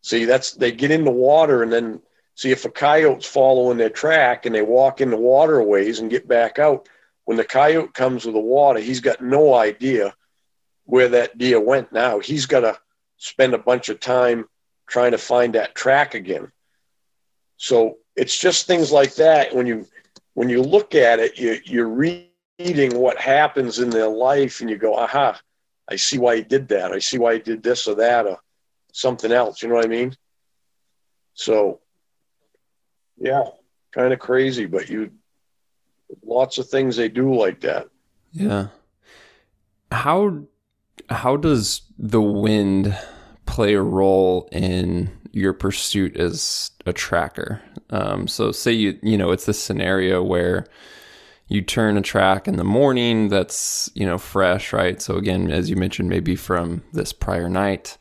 See, that's they get in the water and then see if a coyote's following their track and they walk in the waterways and get back out. When the coyote comes with the water, he's got no idea where that deer went now. He's got to spend a bunch of time trying to find that track again. So it's just things like that. When you when you look at it, you, you're reading what happens in their life and you go, aha, I see why he did that. I see why he did this or that or something else. You know what I mean? So, yeah, kind of crazy, but you, lots of things they do like that. Yeah. How, how does the wind play a role in your pursuit as a tracker? Um, so say you, you know, it's this scenario where, you turn a track in the morning that's you know fresh right so again as you mentioned maybe from this prior night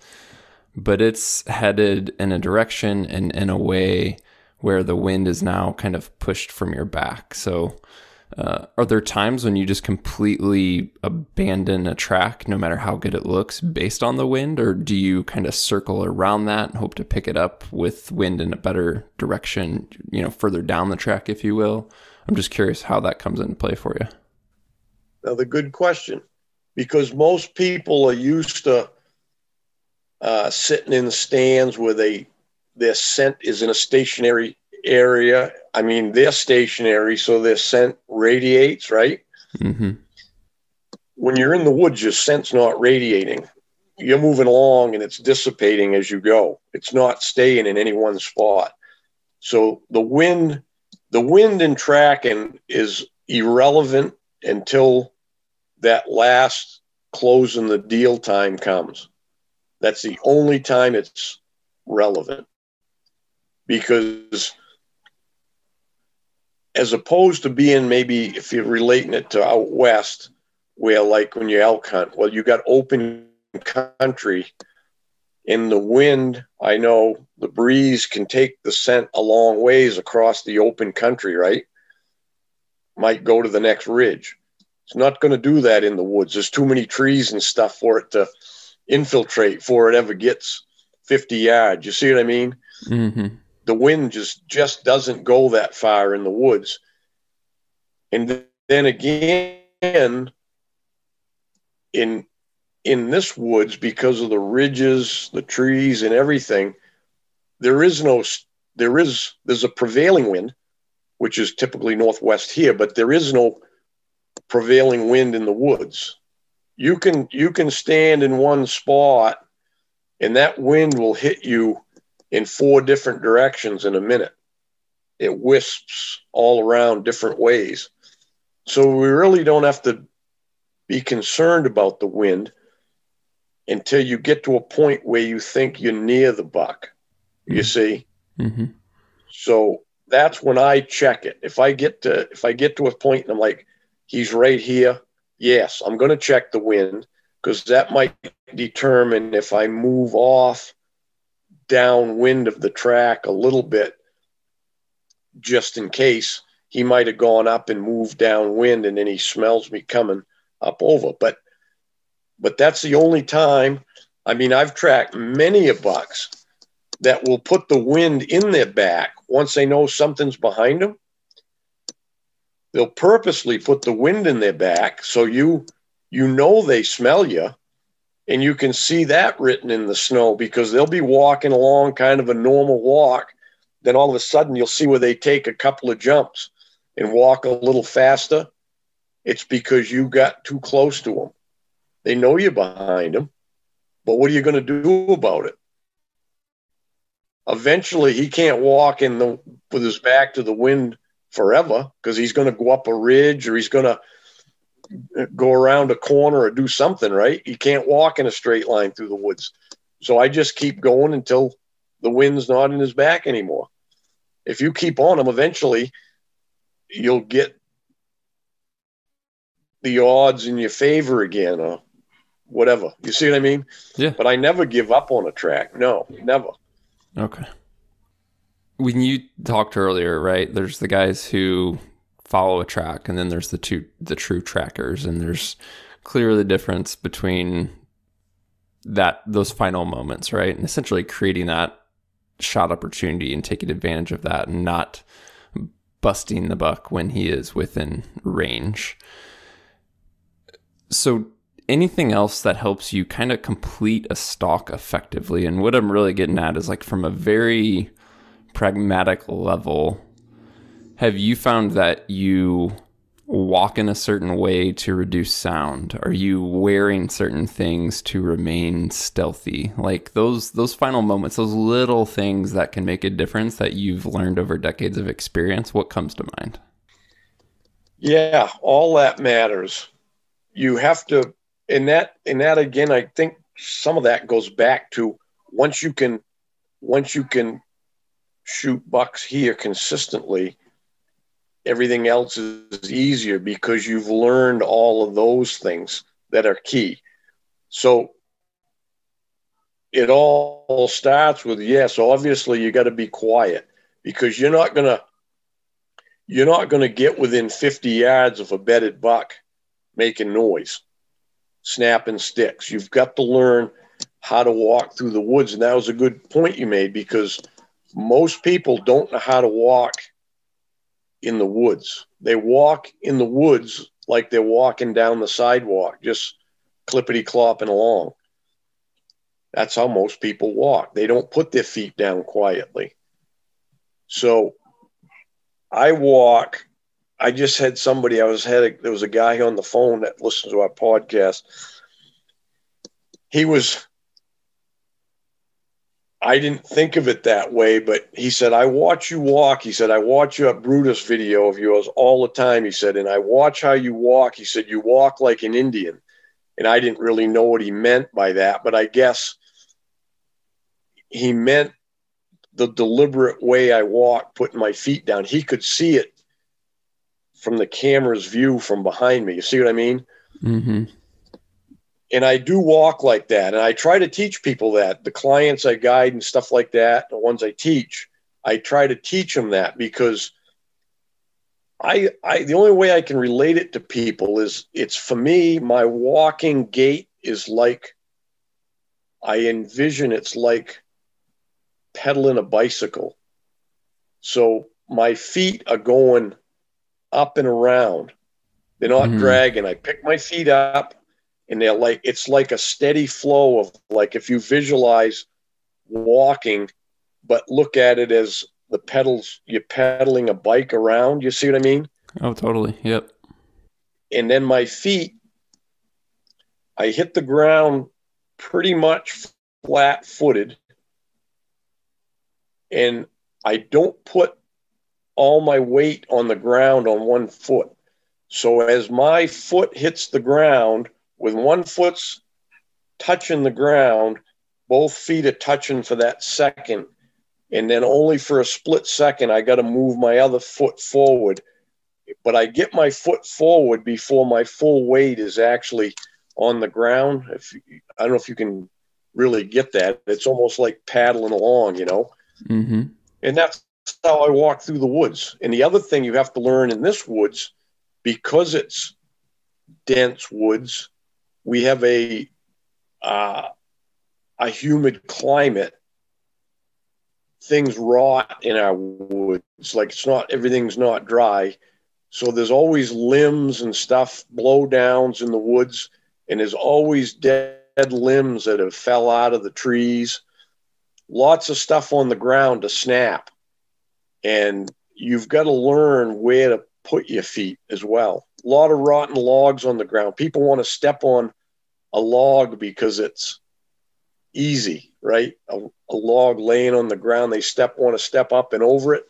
but it's headed in a direction and in a way where the wind is now kind of pushed from your back so uh, are there times when you just completely abandon a track no matter how good it looks based on the wind or do you kind of circle around that and hope to pick it up with wind in a better direction you know further down the track if you will I'm just curious how that comes into play for you. Another good question, because most people are used to uh, sitting in the stands where they their scent is in a stationary area. I mean, they're stationary, so their scent radiates, right? Mm-hmm. When you're in the woods, your scent's not radiating. You're moving along and it's dissipating as you go. It's not staying in any one spot. So the wind the wind in tracking is irrelevant until that last closing the deal time comes. That's the only time it's relevant because as opposed to being maybe if you're relating it to out west where like when you elk hunt well you got open country in the wind, I know the breeze can take the scent a long ways across the open country, right? Might go to the next ridge. It's not going to do that in the woods. There's too many trees and stuff for it to infiltrate before it ever gets 50 yards. You see what I mean? Mm-hmm. The wind just just doesn't go that far in the woods. And then again, in in this woods because of the ridges, the trees, and everything, there is no there is there's a prevailing wind, which is typically northwest here, but there is no prevailing wind in the woods. You can you can stand in one spot and that wind will hit you in four different directions in a minute. It wisps all around different ways. So we really don't have to be concerned about the wind until you get to a point where you think you're near the buck. You mm-hmm. see? Mm-hmm. So that's when I check it. If I get to if I get to a point and I'm like, he's right here, yes, I'm going to check the wind because that might determine if I move off downwind of the track a little bit, just in case he might have gone up and moved downwind and then he smells me coming up over. But but that's the only time. I mean, I've tracked many a bucks that will put the wind in their back once they know something's behind them. They'll purposely put the wind in their back so you you know they smell you and you can see that written in the snow because they'll be walking along kind of a normal walk. Then all of a sudden you'll see where they take a couple of jumps and walk a little faster. It's because you got too close to them they know you're behind them but what are you going to do about it? Eventually he can't walk in the with his back to the wind forever because he's going to go up a ridge or he's going to go around a corner or do something right You can't walk in a straight line through the woods so i just keep going until the wind's not in his back anymore if you keep on him eventually you'll get the odds in your favor again or whatever you see what i mean Yeah. but i never give up on a track no never Okay. When you talked earlier, right? There's the guys who follow a track, and then there's the two the true trackers, and there's clearly the difference between that those final moments, right? And essentially creating that shot opportunity and taking advantage of that, and not busting the buck when he is within range. So anything else that helps you kind of complete a stalk effectively and what i'm really getting at is like from a very pragmatic level have you found that you walk in a certain way to reduce sound? Are you wearing certain things to remain stealthy? Like those those final moments those little things that can make a difference that you've learned over decades of experience what comes to mind? Yeah, all that matters. You have to, and that, and that again, I think some of that goes back to once you can, once you can shoot bucks here consistently, everything else is easier because you've learned all of those things that are key. So it all starts with yes, obviously you got to be quiet because you're not going to you're not going to get within 50 yards of a bedded buck making noise, snapping sticks. You've got to learn how to walk through the woods. And that was a good point you made because most people don't know how to walk in the woods. They walk in the woods like they're walking down the sidewalk, just clippity clopping along. That's how most people walk. They don't put their feet down quietly. So I walk. I just had somebody. I was had a, there was a guy on the phone that listens to our podcast. He was. I didn't think of it that way, but he said, I watch you walk. He said, I watch your Brutus video of yours all the time. He said, and I watch how you walk. He said, you walk like an Indian. And I didn't really know what he meant by that, but I guess he meant the deliberate way I walk, putting my feet down. He could see it from the camera's view from behind me. You see what I mean? mm-hmm. And I do walk like that. And I try to teach people that the clients I guide and stuff like that, the ones I teach, I try to teach them that because I, I, the only way I can relate it to people is it's for me, my walking gait is like, I envision it's like pedaling a bicycle. So my feet are going up and around. They're not Mhm. dragging. I pick my feet up and they're like it's like a steady flow of like if you visualize walking, but look at it as the pedals you're pedaling a bike around. You see what I mean? oh totally yep And then my feet, I hit the ground pretty much flat footed. And I don't put all my weight on the ground on one foot. So as my foot hits the ground, with one foot's touching the ground, both feet are touching for that second. and then only for a split second I got to move my other foot forward. But I get my foot forward before my full weight is actually on the ground. If I don't know if you can really get that, it's almost like paddling along, you know. Mm-hmm. And that's how I walk through the woods. And the other thing you have to learn in this woods, because it's dense woods, we have a uh, a humid climate. Things rot in our woods. Like it's not everything's not dry. So there's always limbs and stuff, blowdowns in the woods, and there's always dead limbs that have fell out of the trees. Lots of stuff on the ground to snap and you've got to learn where to put your feet as well. A lot of rotten logs on the ground. People want to step on a log because it's easy, right? A, a log laying on the ground, they step want to step up and over it.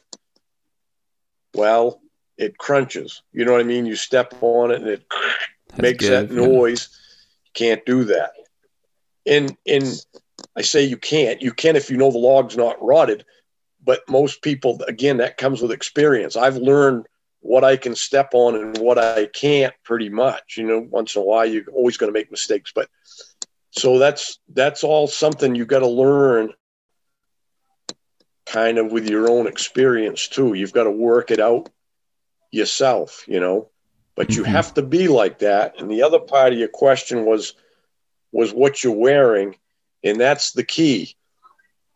Well, it crunches. You know what I mean? You step on it and it That's makes good, that noise. Yeah. Can't do that. And and I say you can't. You can if you know the log's not rotted but most people again that comes with experience i've learned what i can step on and what i can't pretty much you know once in a while you're always going to make mistakes but so that's that's all something you got to learn kind of with your own experience too. You've got to work it out yourself you know but you mm-hmm. have to be like that. And the other part of your question was was what you're wearing and that's the key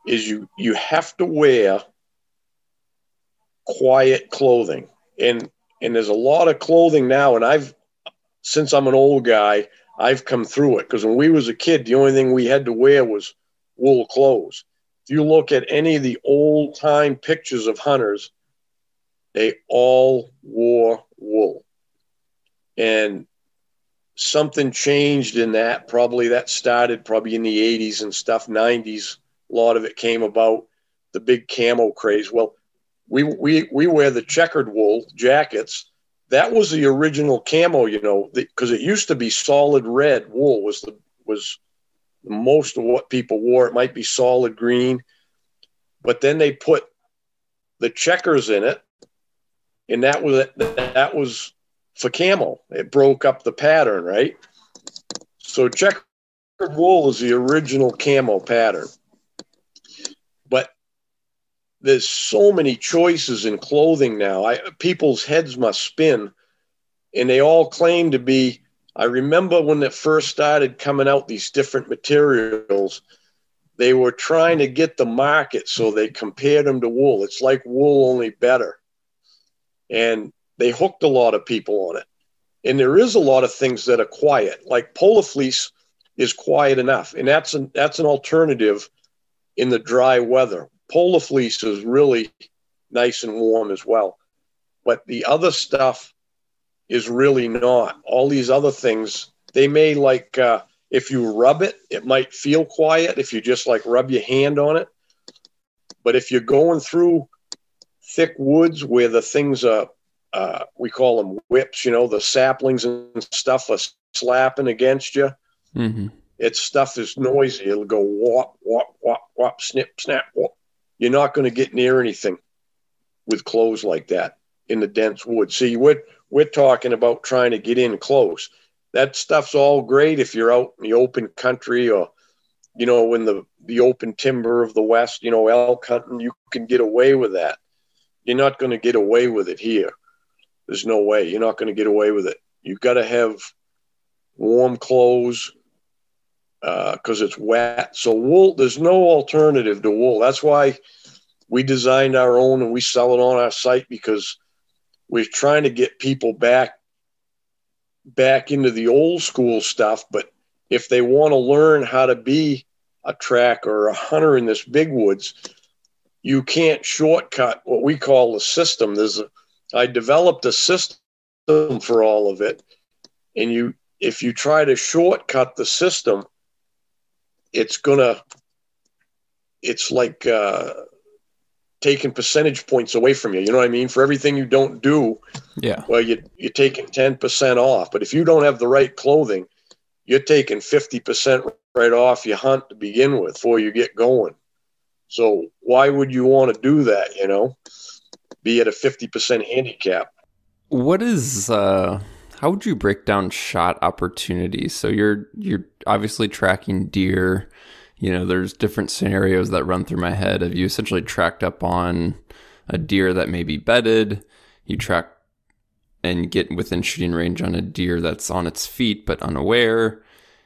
is you you have to wear quiet clothing and and there's a lot of clothing now and i've since i'm an old guy i've come through it. Because when we was a kid the only thing we had to wear was wool clothes. If you look at any of the old time pictures of hunters they all wore wool. And something changed in that. Probably that started probably in the 80s and stuff 90s a lot of it came about the big camo craze. Well, we we we wear the checkered wool jackets. That was the original camo, you know, because it used to be solid red wool was the was most of what people wore. It might be solid green, but then they put the checkers in it, and that was that was for camo. It broke up the pattern, right? So checkered wool is the original camo pattern there's so many choices in clothing now. I, people's heads must spin, and they all claim to be. I remember when it first started coming out, these different materials, they were trying to get the market, so they compared them to wool. It's like wool, only better. And they hooked a lot of people on it. And there is a lot of things that are quiet, like polar fleece is quiet enough, and that's an that's an alternative in the dry weather polar fleece is really nice and warm as well. But the other stuff is really not. All these other things, they may like, uh, if you rub it, it might feel quiet if you just like rub your hand on it. But if you're going through thick woods where the things are, uh, we call them whips, you know, the saplings and stuff are slapping against you. Mm-hmm. Its stuff is noisy. It'll go whop, whop, whop, whop, snip, snap, whop, you're not going to get near anything with clothes like that in the dense woods. See, we're, we're talking about trying to get in close. That stuff's all great if you're out in the open country or, you know, in the, the open timber of the West, you know, elk hunting, you can get away with that. You're not going to get away with it here. There's no way. You're not going to get away with it. You've got to have warm clothes, because uh, it's wet. So wool, there's no alternative to wool. That's why we designed our own and we sell it on our site because we're trying to get people back back into the old school stuff. But if they want to learn how to be a track or a hunter in this big woods, you can't shortcut what we call the system. There's a I developed a system for all of it. And you if you try to shortcut the system, it's gonna it's like uh, taking percentage points away from you. You know what I mean? For everything you don't do, yeah. Well, you you're taking ten percent off. But if you don't have the right clothing, you're taking fifty percent right off your hunt to begin with before you get going. So why would you want to do that? You know, be at a fifty percent handicap. What is uh how would you break down shot opportunities? So you're you're obviously tracking deer. You know, there's different scenarios that run through my head. Have you essentially tracked up on a deer that may be bedded? You track and get within shooting range on a deer that's on its feet but unaware.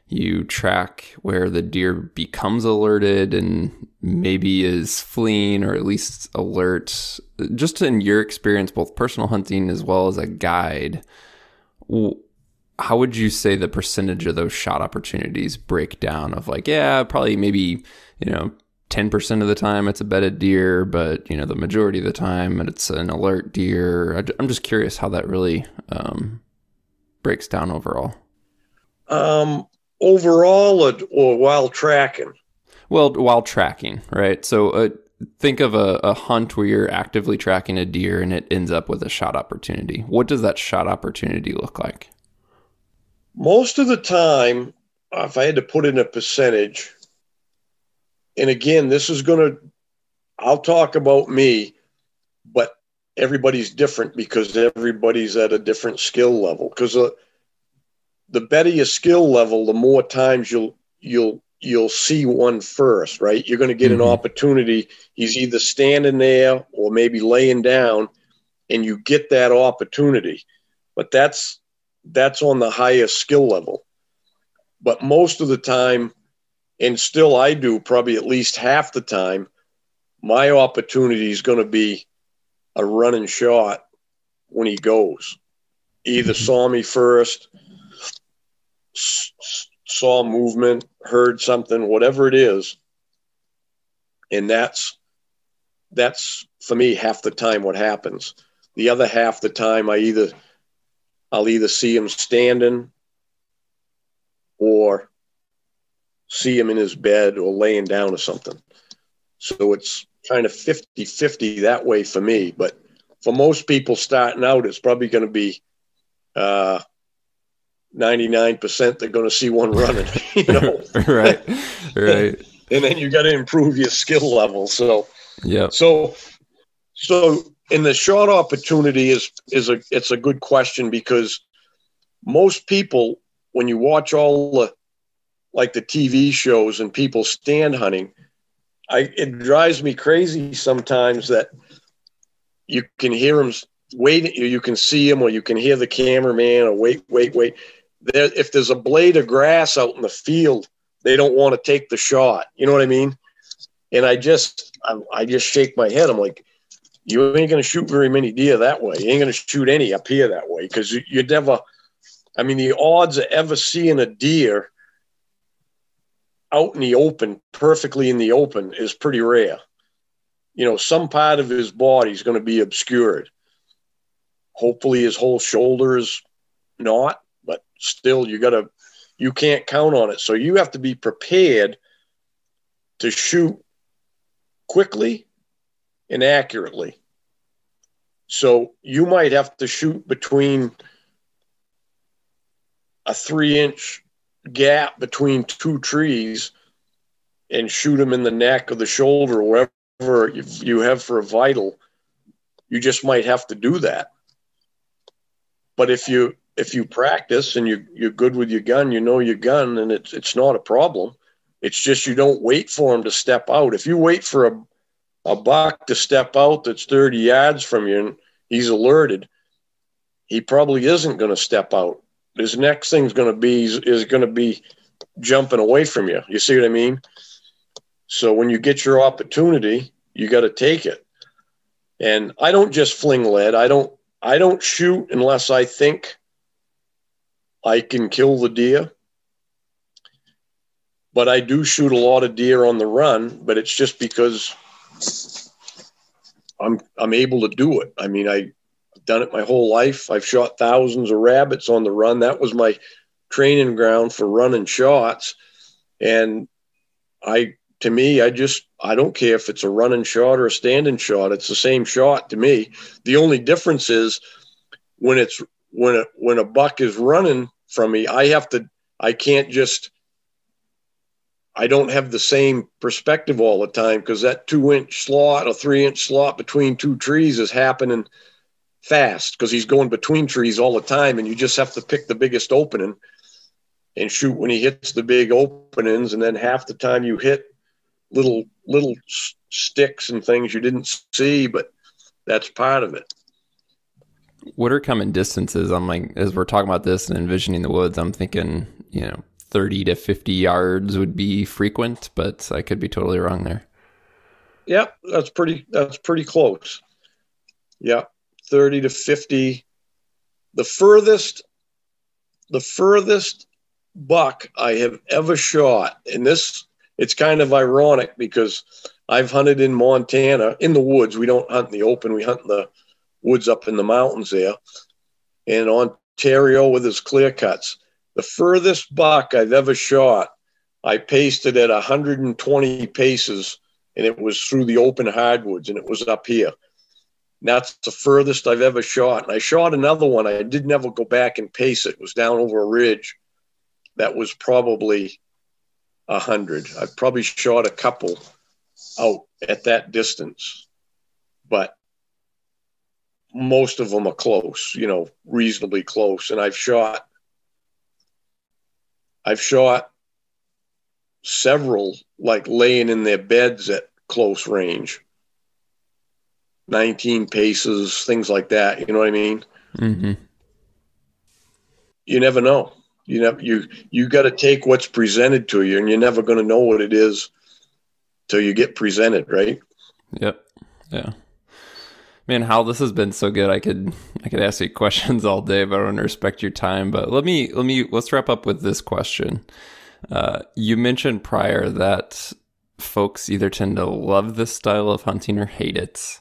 You track where the deer becomes alerted and maybe is fleeing or at least alert. Just in your experience, both personal hunting as well as a guide, how would you say the percentage of those shot opportunities break down? Of like, yeah, probably maybe, you know, 10% of the time it's a bedded deer, but, you know, the majority of the time it's an alert deer. I'm just curious how that really um, breaks down overall. Um, overall or, or while tracking? Well, while tracking, right? So uh, think of a, a hunt where you're actively tracking a deer and it ends up with a shot opportunity. What does that shot opportunity look like? Most of the time, if I had to put in a percentage, and again, this is going to, I'll talk about me, but everybody's different because everybody's at a different skill level. Because uh, the better your skill level, the more times you'll you'll you'll see one first, right? You're going to get mm-hmm. an opportunity. He's either standing there or maybe laying down, and you get that opportunity. But that's that's on the highest skill level. But most of the time, and still I do probably at least half the time, my opportunity is going to be a running shot when he goes. Either mm-hmm. saw me first saw movement, heard something, whatever it is. And that's that's for me half the time what happens. The other half the time I either I'll either see him standing or see him in his bed or laying down or something. So it's kind of 50 50 that way for me. But for most people starting out, it's probably going to be uh, 99% they're going to see one running, <laughs> you know? <laughs> right. Right. and then you got to improve your skill level. So, yeah. So, so in the short opportunity is, is a, it's a good question because most people, when you watch all the, like the TV shows and people stand hunting, I, it drives me crazy sometimes that you can hear them wait, you can see him or you can hear the cameraman or wait, wait, wait there, if there's a blade of grass out in the field, they don't want to take the shot. You know what I mean? And I just, I, I just shake my head. I'm like, you ain't going to shoot very many deer that way. You ain't going to shoot any up here that way because you, you never. I mean, the odds of ever seeing a deer out in the open, perfectly in the open, is pretty rare. You know, some part of his body is going to be obscured. Hopefully, his whole shoulder is not still you got to you can't count on it. So you have to be prepared to shoot quickly and accurately. So you might have to shoot between a three inch gap between two trees and shoot them in the neck or the shoulder or wherever you have for a vital you just might have to do that. But if you if you practice and you you're good with your gun, you know your gun, and it's it's not a problem. It's just you don't wait for him to step out. If you wait for a a buck to step out that's 30 yards from you and he's alerted, he probably isn't going to step out. His next thing's going to be is, is going to be jumping away from you. You see what I mean? So when you get your opportunity, you got to take it. And I don't just fling lead. I don't I don't shoot unless I think I can kill the deer, but I do shoot a lot of deer on the run. But it's just because I'm I'm able to do it. I mean, I've done it my whole life. I've shot thousands of rabbits on the run. That was my training ground for running shots, and I to me, I just I don't care if it's a running shot or a standing shot. It's the same shot to me. The only difference is when it's when a when a buck is running from me. I have to, I can't just, I don't have the same perspective all the time because that two inch slot or three inch slot between two trees is happening fast because he's going between trees all the time and you just have to pick the biggest opening and shoot when he hits the big openings and then half the time you hit little little sticks and things you didn't see but that's part of it what are common distances i'm like as we're talking about this and envisioning the woods i'm thinking you know 30 to 50 yards would be frequent, but I could be totally wrong there. Yep, that's pretty that's pretty close. Yep, 30 to 50. The furthest the furthest buck I have ever shot, and this it's kind of ironic because I've hunted in Montana in the woods. We don't hunt in the open, we hunt in the woods up in the mountains there. And Ontario with his clear cuts. The furthest buck I've ever shot, I pasted at 120 paces, and it was through the open hardwoods, and it was up here. And that's the furthest I've ever shot. And I shot another one. I did never go back and pace it. It was down over a ridge. That was probably a hundred. I probably shot a couple out at that distance, but most of them are close, you know, reasonably close. And I've shot I've shot several like laying in their beds at close range. 19 paces things like that you know what i mean? Mm-hmm. you never know. You know you you got to take what's presented to you and you're never going to know what it is till you get presented right? Yep. Yeah man hal this has been so good. I could i could ask you questions all day but i want to respect your time. But let me let me let's wrap up with this question. Uh, you mentioned prior that folks either tend to love this style of hunting or hate it.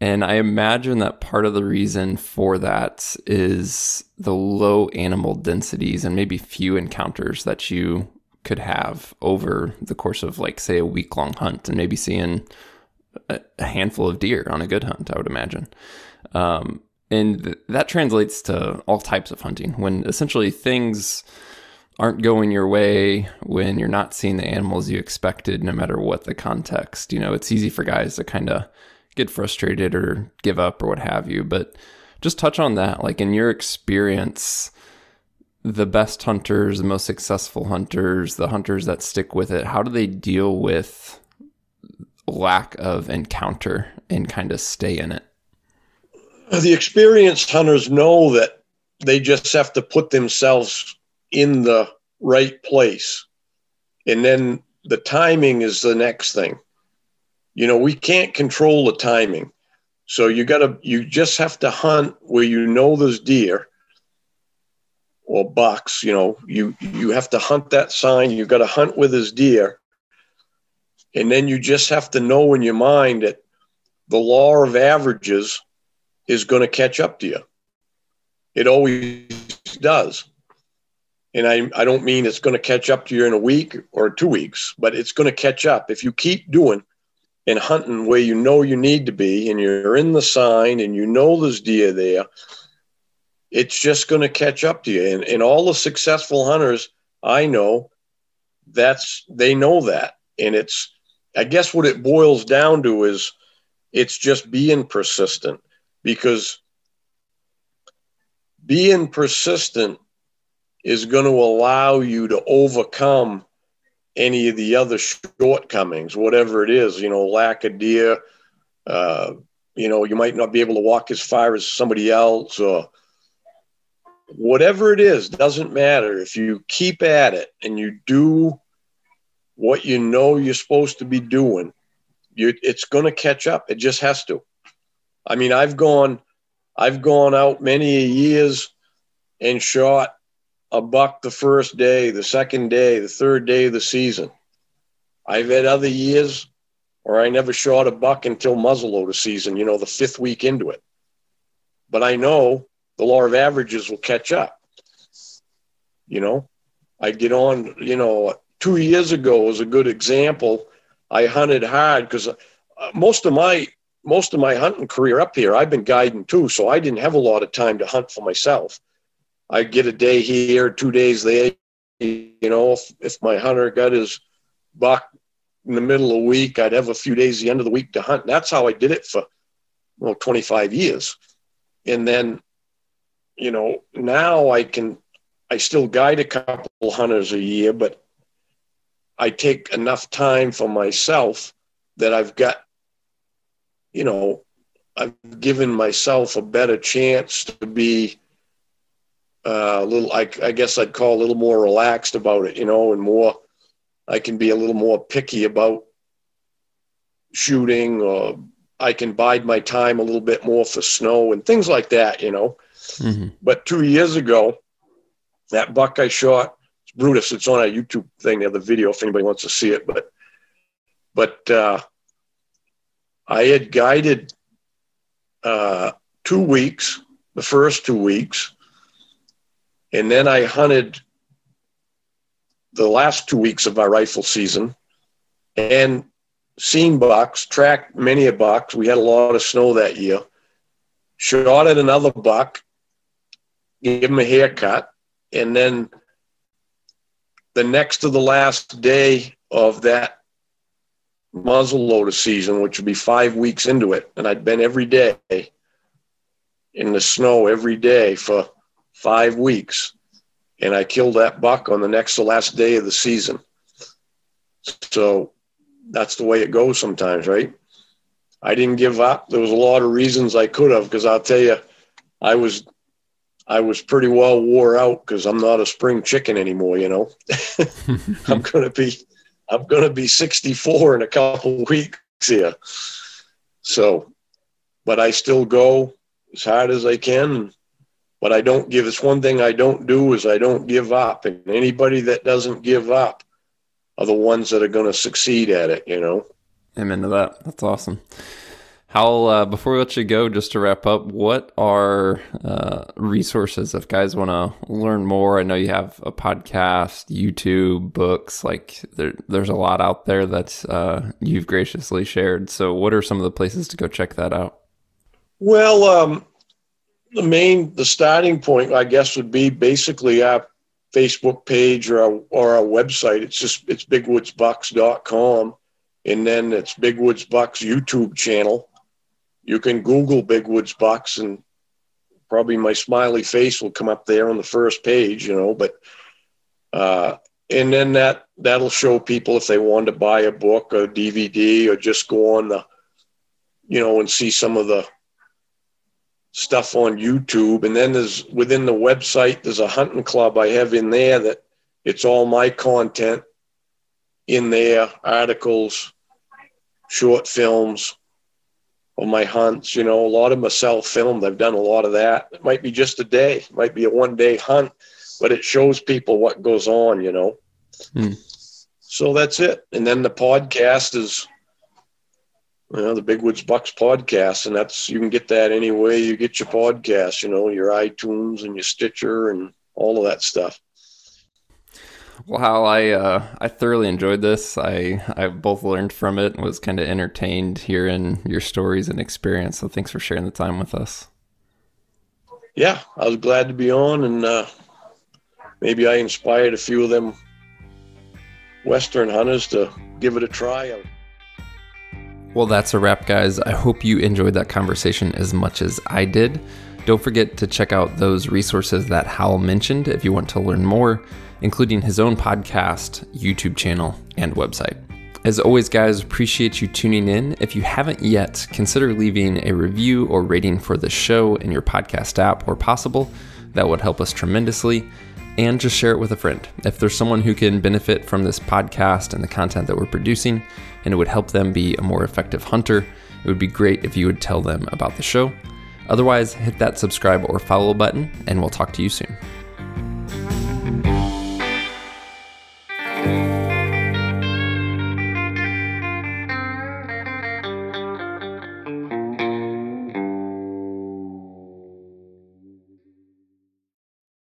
And i imagine that part of the reason for that is the low animal densities and maybe few encounters that you could have over the course of like say a week long hunt and maybe seeing a, handful of deer on a good hunt, I would imagine. Um, and th- that translates to all types of hunting. When essentially things aren't going your way when you're not seeing the animals you expected no matter what the context you know it's easy for guys to kind of get frustrated or give up or what have you. But just touch on that. Like in your experience the best hunters the most successful hunters the hunters that stick with it how do they deal with lack of encounter and kind of stay in it? The experienced hunters know that they just have to put themselves in the right place. And then the timing is the next thing. You know, we can't control the timing. So you got to, you just have to hunt where you know there's deer or bucks. You know, you you have to hunt that sign. You got to hunt with his deer, and then you just have to know in your mind that the law of averages is going to catch up to you. It always does. And I, I don't mean it's going to catch up to you in a week or two weeks, but it's going to catch up. If you keep doing and hunting where you know you need to be and you're in the sign and you know there's deer there, it's just going to catch up to you. And, and all the successful hunters I know, that's they know that. And it's I guess what it boils down to is it's just being persistent because being persistent is going to allow you to overcome any of the other shortcomings, whatever it is, you know, lack of deer, uh, you know, you might not be able to walk as far as somebody else or whatever it is, doesn't matter. If you keep at it and you do what you know you're supposed to be doing, you, it's going to catch up. It just has to. I mean, I've gone, I've gone out many years and shot a buck the first day, the second day, the third day of the season. I've had other years where I never shot a buck until muzzleloader season, you know, the fifth week into it. But I know the law of averages will catch up. You know, I get on, you know, two years ago was a good example. I hunted hard because uh, most of my most of my hunting career up here, I've been guiding too, so I didn't have a lot of time to hunt for myself. I get a day here, two days there. You know, if, if my hunter got his buck in the middle of the week. I'd have a few days the end of the week to hunt. And that's how I did it for well 25 years. And then, you know, now I can I still guide a couple hunters a year, but I take enough time for myself that I've got, you know, I've given myself a better chance to be uh, a little, I, I guess I'd call a little more relaxed about it, you know, and more, I can be a little more picky about shooting or I can bide my time a little bit more for snow and things like that, you know. Mm-hmm. But two years ago, that buck I shot, Brutus. It's on our YouTube thing. They have the video if anybody wants to see it. But, but uh, I had guided uh, two weeks, the first two weeks, and then I hunted the last two weeks of my rifle season and seen bucks, tracked many a bucks. We had a lot of snow that year. Shot at another buck, gave him a haircut, and then the next to the last day of that muzzle loader season, which would be five weeks into it, and I'd been every day in the snow every day for five weeks, and I killed that buck on the next to last day of the season. So that's the way it goes sometimes, right? I didn't give up. There was a lot of reasons I could have, because I'll tell you, I was I was pretty well wore out because I'm not a spring chicken anymore. You know, <laughs> I'm gonna be I'm gonna be 64 in a couple weeks here. So, but I still go as hard as I can. But I don't give. It's one thing I don't do is I don't give up. And anybody that doesn't give up are the ones that are going to succeed at it. You know. Amen to that. That's awesome. Hal uh, before we let you go, just to wrap up, what are uh, resources if guys want to learn more? I know you have a podcast, YouTube, books. Like there, there's a lot out there that uh, you've graciously shared. So, what are some of the places to go check that out? Well, um, the main, the starting point, I guess, would be basically our Facebook page or our, or our website. It's just it's bigwoodsbucks.com, and then it's Big Woods Bucks YouTube channel you can Google Big Woods Bucks and probably my smiley face will come up there on the first page, you know, but, uh, and then that, that'll show people if they want to buy a book or DVD or just go on the, you know, and see some of the stuff on YouTube. And then there's within the website, there's a hunting club I have in there that it's all my content in there, articles, short films, on my hunts. You know, a lot of them are self filmed. I've done a lot of that. It might be just a day, it might be a one day hunt, but it shows people what goes on, you know. Hmm. So that's it. And then the podcast is, you know, the Big Woods Bucks podcast. And that's, you can get that any way you get your podcast, you know, your iTunes and your Stitcher and all of that stuff. Well, I uh, I thoroughly enjoyed this. I I both learned from it and was kind of entertained hearing your stories and experience. So thanks for sharing the time with us. Yeah, I was glad to be on, and uh, maybe I inspired a few of them Western hunters to give it a try. Well, that's a wrap, guys. I hope you enjoyed that conversation as much as I did. Don't forget to check out those resources that Hal mentioned if you want to learn more including his own podcast, YouTube channel, and website. As always, guys, appreciate you tuning in. If you haven't yet, consider leaving a review or rating for the show in your podcast app where possible. That would help us tremendously. And just share it with a friend. If there's someone who can benefit from this podcast and the content that we're producing, and it would help them be a more effective hunter, it would be great if you would tell them about the show. Otherwise, hit that subscribe or follow button, and we'll talk to you soon.